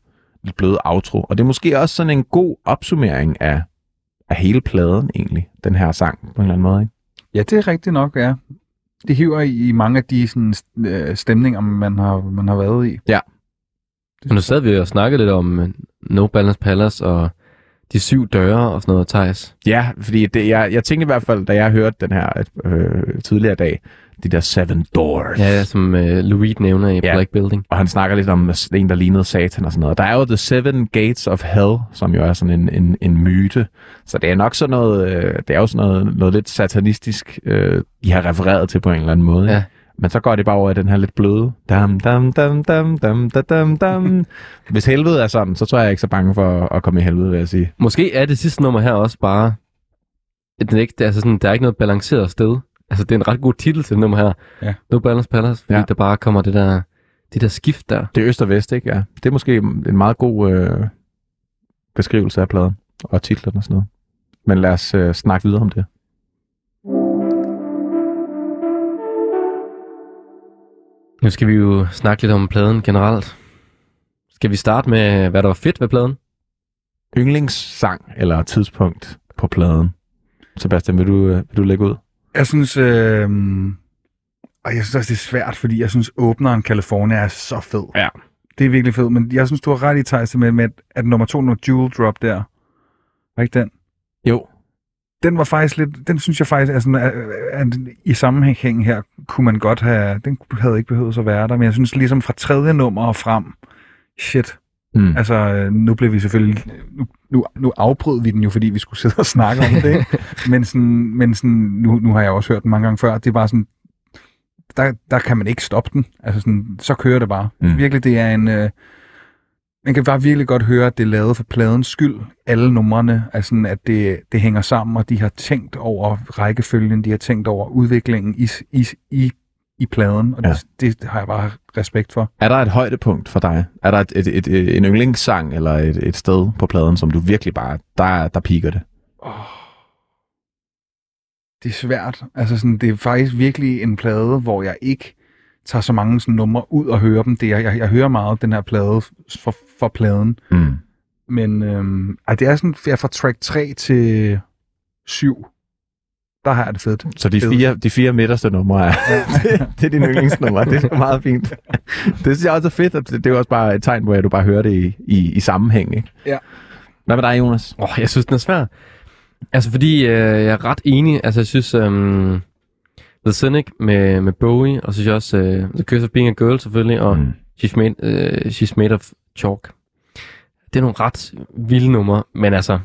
lidt bløde outro. Og det er måske også sådan en god opsummering af, af hele pladen egentlig, den her sang på en eller anden måde, ikke? Ja, det er rigtigt nok, ja. Det hiver i, i mange af de sådan, øh, stemninger, man har, man har været i. Ja. Og nu sad vi og snakkede lidt om øh, No Balance Palace og de syv døre og sådan noget, Thijs. Ja, fordi det, jeg, jeg tænkte i hvert fald, da jeg hørte den her øh, tidligere dag, de der seven doors. Ja, som øh, Louis nævner i Ja. Black Building. Og han snakker lidt om en, der lignede satan og sådan noget. Der er jo The Seven Gates of Hell, som jo er sådan en, en, en myte. Så det er nok sådan noget, øh, det er jo sådan noget, noget lidt satanistisk, øh, de har refereret til på en eller anden måde. Ja. Men så går det bare over i den her lidt bløde. Dam, dam, dam, dam, dam, dam, dam. (laughs) Hvis helvede er sådan, så tror jeg jeg ikke så bange for at komme i helvede, vil jeg sige. Måske er det sidste nummer her også bare... Den er ikke, det er altså sådan, der er ikke noget balanceret sted. Altså, det er en ret god titel til nummer her. Ja. No Balance Palace, fordi Ja. ja. der bare kommer det der, det der skift der. Det er øst og vest, ikke? Ja. Det er måske en meget god øh, beskrivelse af pladen og titlen og sådan noget. Men lad os øh, snakke videre om det. Nu skal vi jo snakke lidt om pladen generelt. Skal vi starte med, hvad der var fedt ved pladen? Yndlingssang eller tidspunkt på pladen? Sebastian, vil du, øh, vil du lægge ud? Jeg synes, øh, og jeg synes også, det er svært, fordi jeg synes, åbneren California er så fed. Ja. Det er virkelig fedt, men jeg synes, du har ret i, Thijs, med, med at, nummer to, nummer Jewel Drop der, var ikke den? Jo. Den var faktisk lidt, den synes jeg faktisk, sådan, at, at i sammenhæng her, kunne man godt have, den havde ikke behøvet at være der, men jeg synes ligesom fra tredje nummer og frem, shit, Mm. Altså, nu blev vi selvfølgelig... Nu, nu, nu afbrød vi den jo, fordi vi skulle sidde og snakke om det, ikke? (laughs) Men, sådan, men sådan, nu, nu har jeg også hørt den mange gange før. Det er bare sådan... Der, der kan man ikke stoppe den. Altså sådan, så kører det bare. Mm. Virkelig, det er en... Øh, man kan bare virkelig godt høre, at det er lavet for pladens skyld. Alle numrene, altså sådan, at det, det hænger sammen, og de har tænkt over rækkefølgen, de har tænkt over udviklingen i, i, i, i pladen, og Ja. det, det har jeg bare respekt for. Er der et højdepunkt for dig? Er der et, et, et, et, en yndlingssang eller et, et sted på pladen, som du virkelig bare, der, der piker det? Oh. Det er svært. Altså sådan, det er faktisk virkelig en plade, hvor jeg ikke tager så mange sådan, numre ud og hører dem. Det er, jeg, jeg hører meget den her plade for, for pladen. Mm. Men øhm, ej, det er sådan, jeg fra track 3 til 7, der har jeg det fedt. Så de fire, de fire midterste numre er, (laughs) det, det er dine yndlingsnumre. Det er meget fint. Det synes jeg også er fedt, og det, det er også bare et tegn, hvor du bare hører det i, i, i sammenhæng. Ikke? Ja. Hvad med dig, Jonas? Åh, oh, jeg synes, den er svær. Altså, fordi øh, jeg er ret enig. Altså, jeg synes, um, The Cynic med, med Bowie, og så synes jeg også uh, The Curse of Being a Girl selvfølgelig, og Mm. mm. She's, made, uh, She's Made of Chalk. Det er nogle ret vilde numre, men altså,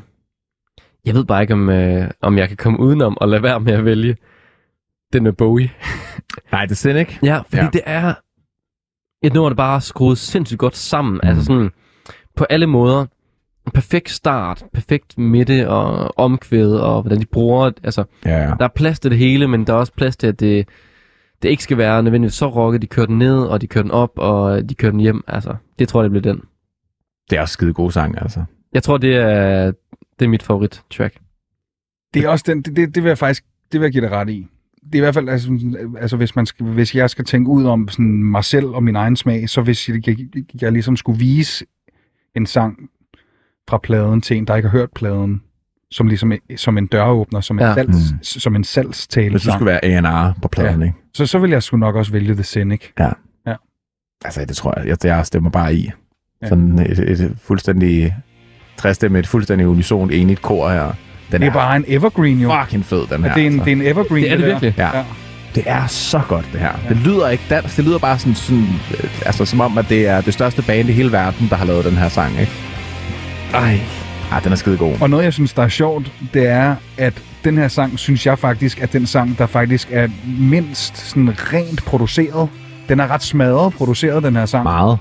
jeg ved bare ikke, om, uh, om jeg kan komme udenom og lade være med at vælge den med Bowie. (laughs) Nej, det er Cynic. Ja, fordi ja. det er... et nummer, der bare er skruet sindssygt godt sammen. Mm. Altså sådan, på alle måder. Perfekt start, perfekt midte og omkvæd, og hvordan de bruger det. Altså, Ja, ja. der er plads til det hele, men der er også plads til, at det, det ikke skal være nødvendigvis så rocket. De kører den ned, og de kører den op, og de kører den hjem. Altså, det tror jeg, det bliver den. Det er også skide god sang, altså. Jeg tror, det er, det er mit favorit track. Det er også den, det, det, det vil jeg faktisk, det vil jeg give dig ret i. Det er i hvert fald, altså, altså hvis, man skal, hvis jeg skal tænke ud om sådan mig selv og min egen smag, så hvis jeg, jeg, jeg ligesom skulle vise en sang fra pladen til en, der ikke har hørt pladen, som ligesom som en døråbner, som en, Ja. ja. salgs, Mm. som en salgstale Hvis sang, skulle være A&R på pladen, ja. ikke? så, så vil jeg sgu nok også vælge The Cynic. Altså, det tror jeg, jeg, jeg stemmer bare i. Ja. Ja. Sådan et, et fuldstændig træstemme, et fuldstændig unisont enigt kor her. Den Det er bare en evergreen jo. fucking fed, den Ja, her. det, er en, altså. det er en evergreen. Det er det der. virkelig. Ja. Ja. Det er så godt, det her. Ja. Det lyder ikke dansk. Det lyder bare sådan, sådan øh, altså, som om, at det er det største band i hele verden, der har lavet den her sang, ikke? Ej. Ah, den er skide god. Og noget, jeg synes, der er sjovt, det er, at den her sang, synes jeg faktisk, er den sang, der faktisk er mindst sådan rent produceret. Den er ret smadret produceret, den her sang. Meget.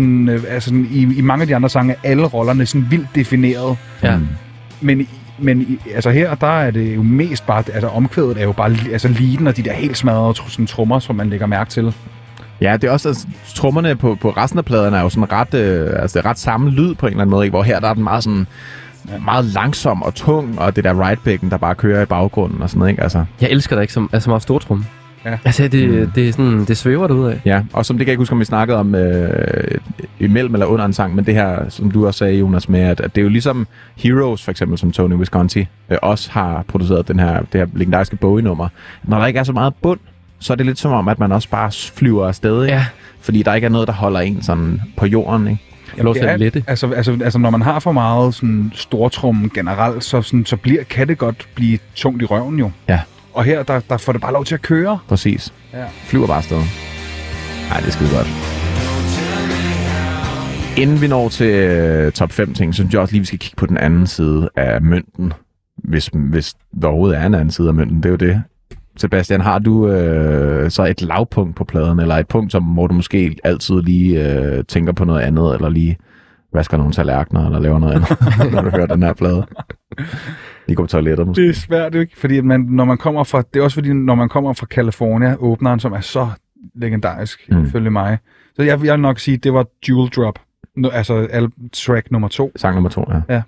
Sådan, øh, altså, sådan, i, I mange af de andre sange er alle rollerne sådan vildt defineret. Ja. Mm. Men, men altså her, der er det jo mest bare, altså omkvædet er jo bare altså leaden og de der helt smadrede tr- sådan, trommer, som man lægger mærke til. Ja, det er også, altså, trommerne på, på resten af pladerne er jo sådan ret, øh, altså, det er ret samme lyd på en eller anden måde, ikke? hvor her der er den meget sådan, meget langsom og tung, og det der rightbacken, der bare kører i baggrunden og sådan noget, ikke? Altså, Jeg elsker det ikke som, altså meget stortrum. Ja. Altså, det, Mm. det, er sådan, det svæver derud af. ja, og som det kan jeg ikke huske, om vi snakkede om øh, imellem eller under en sang, men det her, som du også sagde, Jonas, med, at, at det er jo ligesom Heroes, for eksempel, som Tony Visconti øh, også har produceret den her, det her legendariske Bowie-nummer. Når der ikke er så meget bund, så er det lidt som om, at man også bare flyver afsted, ikke? Ja. fordi der ikke er noget, der holder en sådan på jorden, ikke? Til det er- lette. Altså, altså, altså, når man har for meget sådan, stortrummen generelt, så, sådan, så bliver, kan det godt blive tungt i røven jo. Ja. Og her, der, der får det bare lov til at køre. Præcis. Ja. Flyver bare afsted. Nej, det er skide godt. Inden vi når til øh, top 5 ting, så synes jeg også lige, vi skal kigge på den anden side af mønten. Hvis, hvis der overhovedet er en anden side af mønten, det er jo det. Sebastian, har du øh, så et lavpunkt på pladen, eller et punkt, som, hvor du måske altid lige øh, tænker på noget andet, eller lige vasker nogle tallerkener, eller laver noget andet, (laughs) når du hører den her plade? Lige går på toilettet måske. Det er svært, ikke? Fordi man, når man kommer fra, det er også fordi, når man kommer fra California, åbneren, som er så legendarisk, Mm. ifølge mig. Så jeg, jeg vil nok sige, det var Jewel Drop. No, altså al, track nummer to Sang nummer to, ja.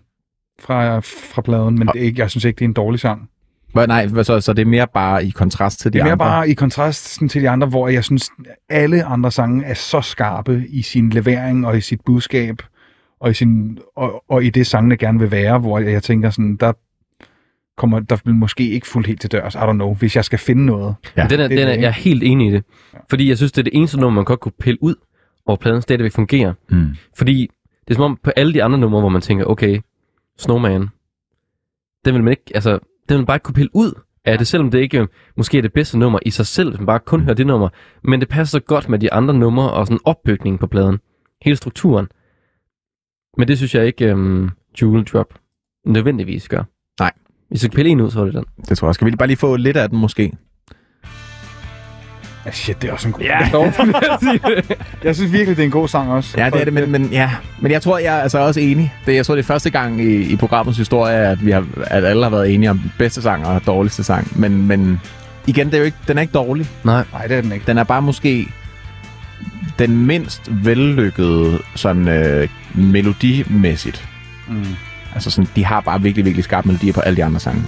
fra, fra pladen, men det er ikke, jeg synes ikke, det er en dårlig sang. Hvad, nej, så, så det er mere bare i kontrast til de Det er mere andre? bare i kontrast sådan, til de andre, hvor jeg synes, alle andre sange er så skarpe i sin levering og i sit budskab, og i, sin, og, og i det sangene gerne vil være, hvor jeg tænker sådan, der kommer der vil måske ikke fuldt helt til dørs, I don't know, hvis jeg skal finde noget. Ja, den er, det den er, jeg er helt enig i det. Fordi jeg synes, det er det eneste nummer, man godt kunne pille ud, hvor pladen stadigvæk fungerer. Mm. Fordi det er som om på alle de andre numre, hvor man tænker, okay, Snowman, den vil man ikke, altså, den vil man bare ikke kunne pille ud af det, selvom det ikke øh, måske er det bedste nummer i sig selv, hvis man bare kun hører det nummer. Men det passer så godt med de andre numre og sådan opbygningen på pladen. Hele strukturen. Men det synes jeg ikke, um, Jewel Drop nødvendigvis gør. Hvis jeg kan pille en ud, så er det den. Det tror jeg. Skal vi bare lige få lidt af den måske? Ja, shit, det er også en god Ja. (laughs) Jeg synes virkelig, det er en god sang også. Ja, det er det, men, men, ja. men jeg tror, jeg er altså også enig. Det, jeg tror, det er første gang i, i programmets historie, at, vi har, at alle har været enige om bedste sang og dårligste sang. Men, men igen, det er jo ikke, den er ikke dårlig. Nej. Nej, det er den ikke. Den er bare måske den mindst vellykkede sådan øh, melodimæssigt. Mm. Altså sådan, de har bare virkelig, virkelig skarpe melodier på alle de andre sange.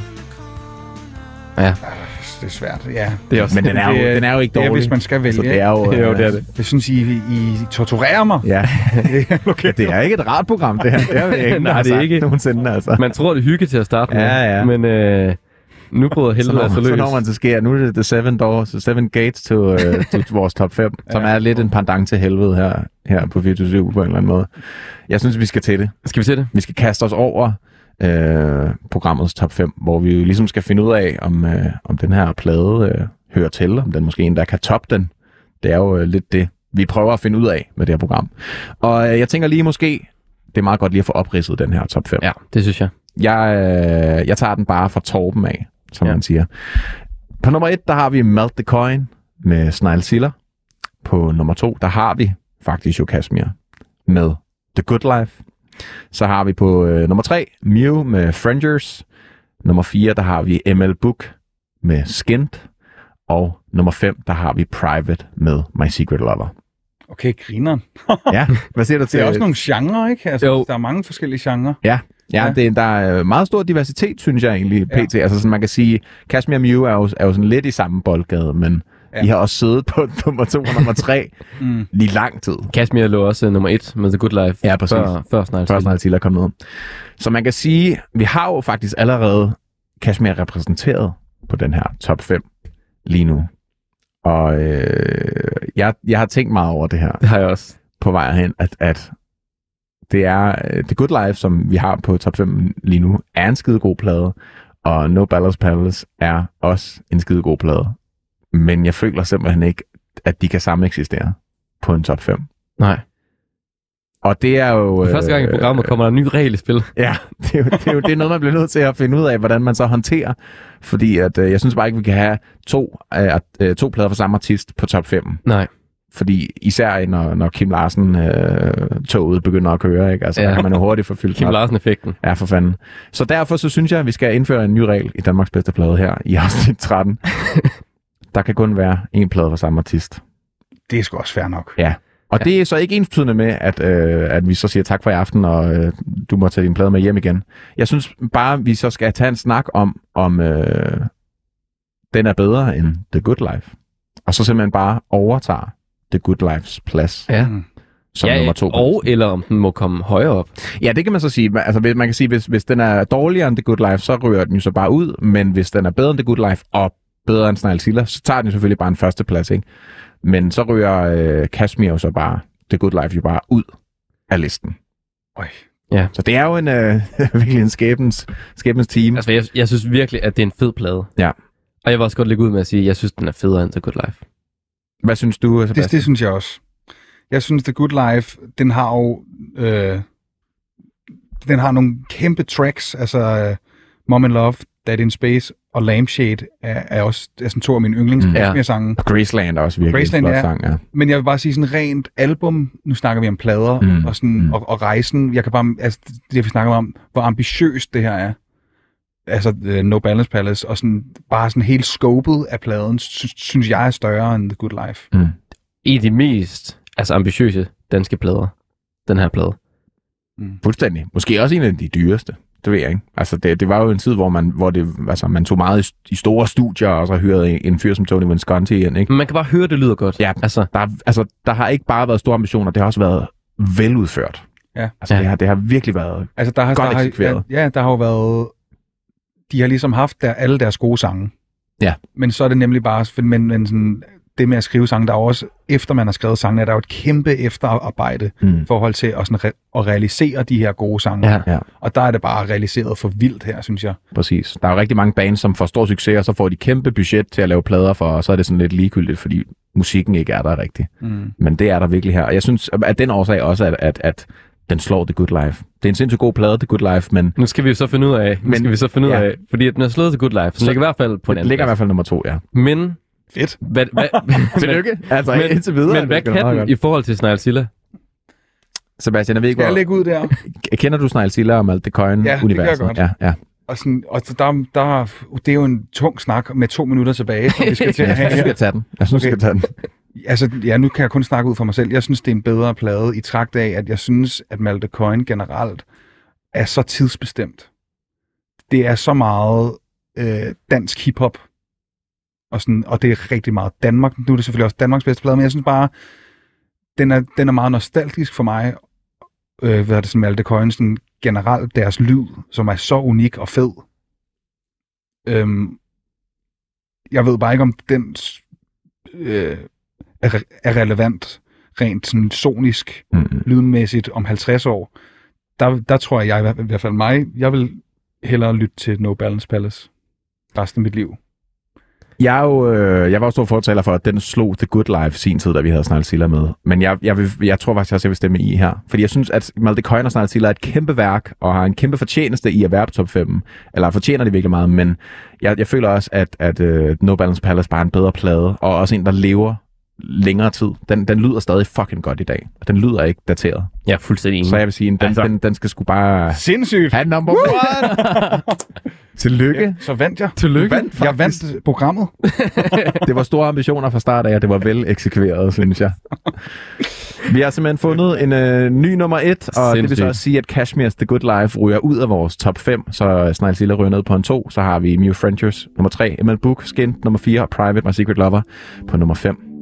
Det er svært, ja. Det er også Men den er jo, Det er- den er jo ikke Det er, dårlig. hvis man skal vælge. Så det er jo... (laughs) Jo, øh, det er det. Jeg synes, I, I torturerer mig. Ja, (laughs) okay. det er ikke et rart program, det her. Det er (laughs) ikke, Nej, det er ikke. Nogensinde, altså. Man tror, det er hygge til at starte med. Ja, ja. Men øh, nu bryder så helvede altså så løs. når man til sker. Nu er det The Seven Doors, The Seven Gates to, uh, to vores top 5, (laughs) som Ja. er lidt en pendant til helvede her, her på 24 på en eller anden måde. Jeg synes, vi skal til det. Skal vi se det? Vi skal kaste os over øh, programmets top 5, hvor vi jo ligesom skal finde ud af, om, øh, om den her plade øh, hører til, om den måske en, der kan toppe den. Det er jo øh, lidt det, vi prøver at finde ud af med det her program. Og øh, jeg tænker lige måske, det er meget godt lige at få opridset den her top 5. Ja, det synes jeg. Jeg, øh, jeg tager den bare fra torben af, som Ja. man siger. På nummer et, der har vi Melt the Coin med Snile Siller. på nummer to, der har vi faktisk jo Kashmir med The Good Life. Så har vi på øh, nummer tre, Mew med Frangers. Nummer 4, der har vi ML Book med Skint. Og nummer 5, der har vi Private med My Secret Lover. Okay, griner. Ja, hvad siger du til Det er også nogle genrer, ikke? Altså, Jo. der er mange forskellige genrer. Ja, ja, Ja. Det, der er meget stor diversitet, synes jeg egentlig, Ja. pt. Altså sådan, man kan sige, Kashmir Mew er jo, er jo sådan lidt i samme boldgade, men ja. Ja. de har også siddet på nummer 2 og nummer 3 Mm. lige lang tid. Kashmir lå også uh, nummer et med The Good Life. Ja, præcis. Før, før Snarl Først når Altila kom ned. Så man kan sige, vi har jo faktisk allerede Kashmir repræsenteret på den her top 5 lige nu. Og øh, jeg, jeg har tænkt meget over det her Det har jeg også. på vej hen, at, at det er øh, The Good Life, som vi har på top 5 lige nu, er en skide god plade, og No Ballers Palace er også en skide god plade. Men jeg føler simpelthen ikke, at de kan samme eksistere på en top 5. Nej. Og det er jo... For første gang i programmet kommer der en ny regel i spil. (laughs) Ja, det er, jo, det, er jo, det er noget, man bliver nødt til at finde ud af, hvordan man så håndterer. Fordi at, øh, jeg synes bare ikke, vi kan have to, øh, øh, to plader fra samme artist på top 5. Nej. Fordi især når, når Kim Larsen øh, toget begynder at køre, ikke? Altså, Ja. ja. kan man jo hurtigt få fyldt Kim. Larsen-effekten. Ja, for fanden. Så derfor så synes jeg, at vi skal indføre en ny regel i Danmarks bedste plade her i afsnit 13. Der kan kun være en plade fra samme artist. Det er sgu også fair nok. Og ja. det er så ikke ensbetydende med, at, øh, at vi så siger tak for i aften, og øh, du må tage din plade med hjem igen. Jeg synes bare, vi så skal tage en snak om, om øh, den er bedre end The Good Life. Og så simpelthen bare overtager The Good Lifes plads Ja. Som ja, nummer to. og eller om den må komme højere op. Ja, det kan man så sige. Altså, hvis- man kan sige, hvis, hvis den er dårligere end The Good Life, så ryger den jo så bare ud. Men hvis den er bedre end The Good Life og bedre end Snail Silla, så tager den jo selvfølgelig bare en førsteplads, ikke? Men så ryger øh, Kashmir jo så bare, The Good Life jo bare ud af listen. Øj. Så det er jo en, øh, (laughs) virkelig en skæbens, skæbens team. Altså, jeg, jeg synes virkelig, at det er en fed plade. Ja. Og jeg vil også godt lægge ud med at sige, at jeg synes, den er federe end The Good Life. Hvad synes du, Det, Sebastian? det synes jeg også. Jeg synes, The Good Life, den har jo... Øh, den har nogle kæmpe tracks, altså øh, Mom and Love, Dead in Space og Lampshade er, er også er sådan to af mine yndlings Mm. Ja. sange. Og Graceland er også virkelig Graceland, en flot ja. sang, ja. Men jeg vil bare sige sådan rent album, nu snakker vi om plader Mm. og, sådan, mm. og, og rejsen. Jeg kan bare, altså det vi snakker om, hvor ambitiøst det her er. Altså uh, No Balance Palace, og sådan, bare sådan hele scopet af pladen, sy- synes jeg er større end The Good Life. Mm. Af de mest altså, ambitiøse danske plader. Den her plade. Fuldstændig. Måske også en af de dyreste. Det ved jeg ikke. Altså, det, det var jo en tid, hvor man, hvor det, altså, man tog meget i, i store studier, og så hørte en, en fyr som Tony Visconti ind, ikke? Men man kan bare høre, det lyder godt. Ja. Altså, Der, er- altså, der har ikke bare været store ambitioner, det har også været veludført. Ja. Altså, Ja. Det, har, det har virkelig været... Altså, der har, Godt der har, eksekveret. ja, ja, der har jo været... De har ligesom haft der, alle deres gode sange. Ja. Men så er det nemlig bare... Men, men sådan, det med at skrive sange, der er også... Efter man har skrevet sange, er der jo et kæmpe efterarbejde Mm. i forhold til at, sådan, re- at realisere de her gode sange. ja. Ja. Og der er det bare realiseret for vildt her, synes jeg. Præcis. Der er jo rigtig mange bands, som får stor succes, og så får de kæmpe budget til at lave plader for, og så er det sådan lidt ligegyldigt, fordi musikken ikke er der rigtigt. Mm. Men det er der virkelig her. Og jeg synes, at den årsag også, at, at, at den slår The Good Life. Det er en sindssygt god plade, The Good Life, men Nu skal vi så finde ud af, nu Men- skal vi så finde ud ja. af, fordi den er slået til Good Life, så Så- ligger i hvert fald på en den anden ligger i hvert fald nummer to, ja. Men, Fedt. hvad, hvad, (laughs) Tillykke. Altså, men, indtil videre. men hvad det kan den i forhold til Snail Silla? Sebastian, jeg ved ikke, Skal jeg lægge ud der? Kender du Snail Silla og Malte Coyne Ja, det gør universet? jeg godt. Ja, ja. Og, sådan, og der, der, det er jo en tung snak med to minutter tilbage, som vi skal til at (laughs) Jeg have synes, du her. skal tage den. Jeg synes, du Okay. skal tage den. Altså, ja, nu kan jeg kun snakke ud for mig selv. Jeg synes, det er en bedre plade i trakt af, at jeg synes, at Malte Coyne generelt er så tidsbestemt. Det er så meget øh, dansk hiphop, og, sådan, og det er rigtig meget Danmark. Nu er det selvfølgelig også Danmarks bedste plade, men jeg synes bare, den er, den er meget nostalgisk for mig. Øh, hvad er det sådan, Malte Coyne, sådan generelt deres lyd, som er så unik og fed. Øhm, jeg ved bare ikke, om den øh, er, er relevant rent sådan sonisk, Mm. lydmæssigt om 50 år. Der, der tror jeg, i hvert fald mig, jeg vil hellere lytte til No Balance Palace resten af mit liv. Jeg, er jo, øh, jeg var jo stor fortaler for, at den slog The Good Life sin tid, da vi havde Snarl med. Men jeg, jeg, vil, jeg tror faktisk også, jeg vil stemme i her. Fordi jeg synes, at Malte Coyne og Snarl er et kæmpe værk, og har en kæmpe fortjeneste i at være på top 5. Eller fortjener det virkelig meget, men jeg, jeg føler også, at, at uh, No Balance Palace bare er en bedre plade, og også en, der lever længere tid. Den, den lyder stadig fucking godt i dag. Og den lyder ikke dateret. Jeg er fuldstændig enig. Så jeg vil sige, den, Altså- den, den skal sgu bare Sindssygt! have number one. (laughs) Tillykke. Så vandt jeg. Tillykke. vandt Jeg vandt programmet. (laughs) Det var store ambitioner fra start af, og det var vel eksekveret, synes jeg. Vi har simpelthen fundet en øh, ny nummer et, og det vil så Sindssygt. også sige, at Kashmir's The Good Life ryger ud af vores top 5, så Snail Silla ryger ned på en 2. Så har vi Mew Frenchers nummer 3, ML Book, Skin nummer 4, og Private My Secret Lover på nummer 5.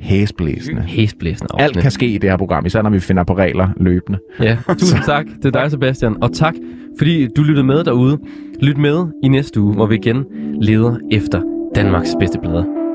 Hæsblæsende. Hæsblæsende Alt kan ske i det her program, især når vi finder på regler løbende. Ja, (laughs) tusind tak til dig, Sebastian. Og tak, fordi du lyttede med derude. Lyt med i næste uge, hvor vi igen leder efter Danmarks bedste plader.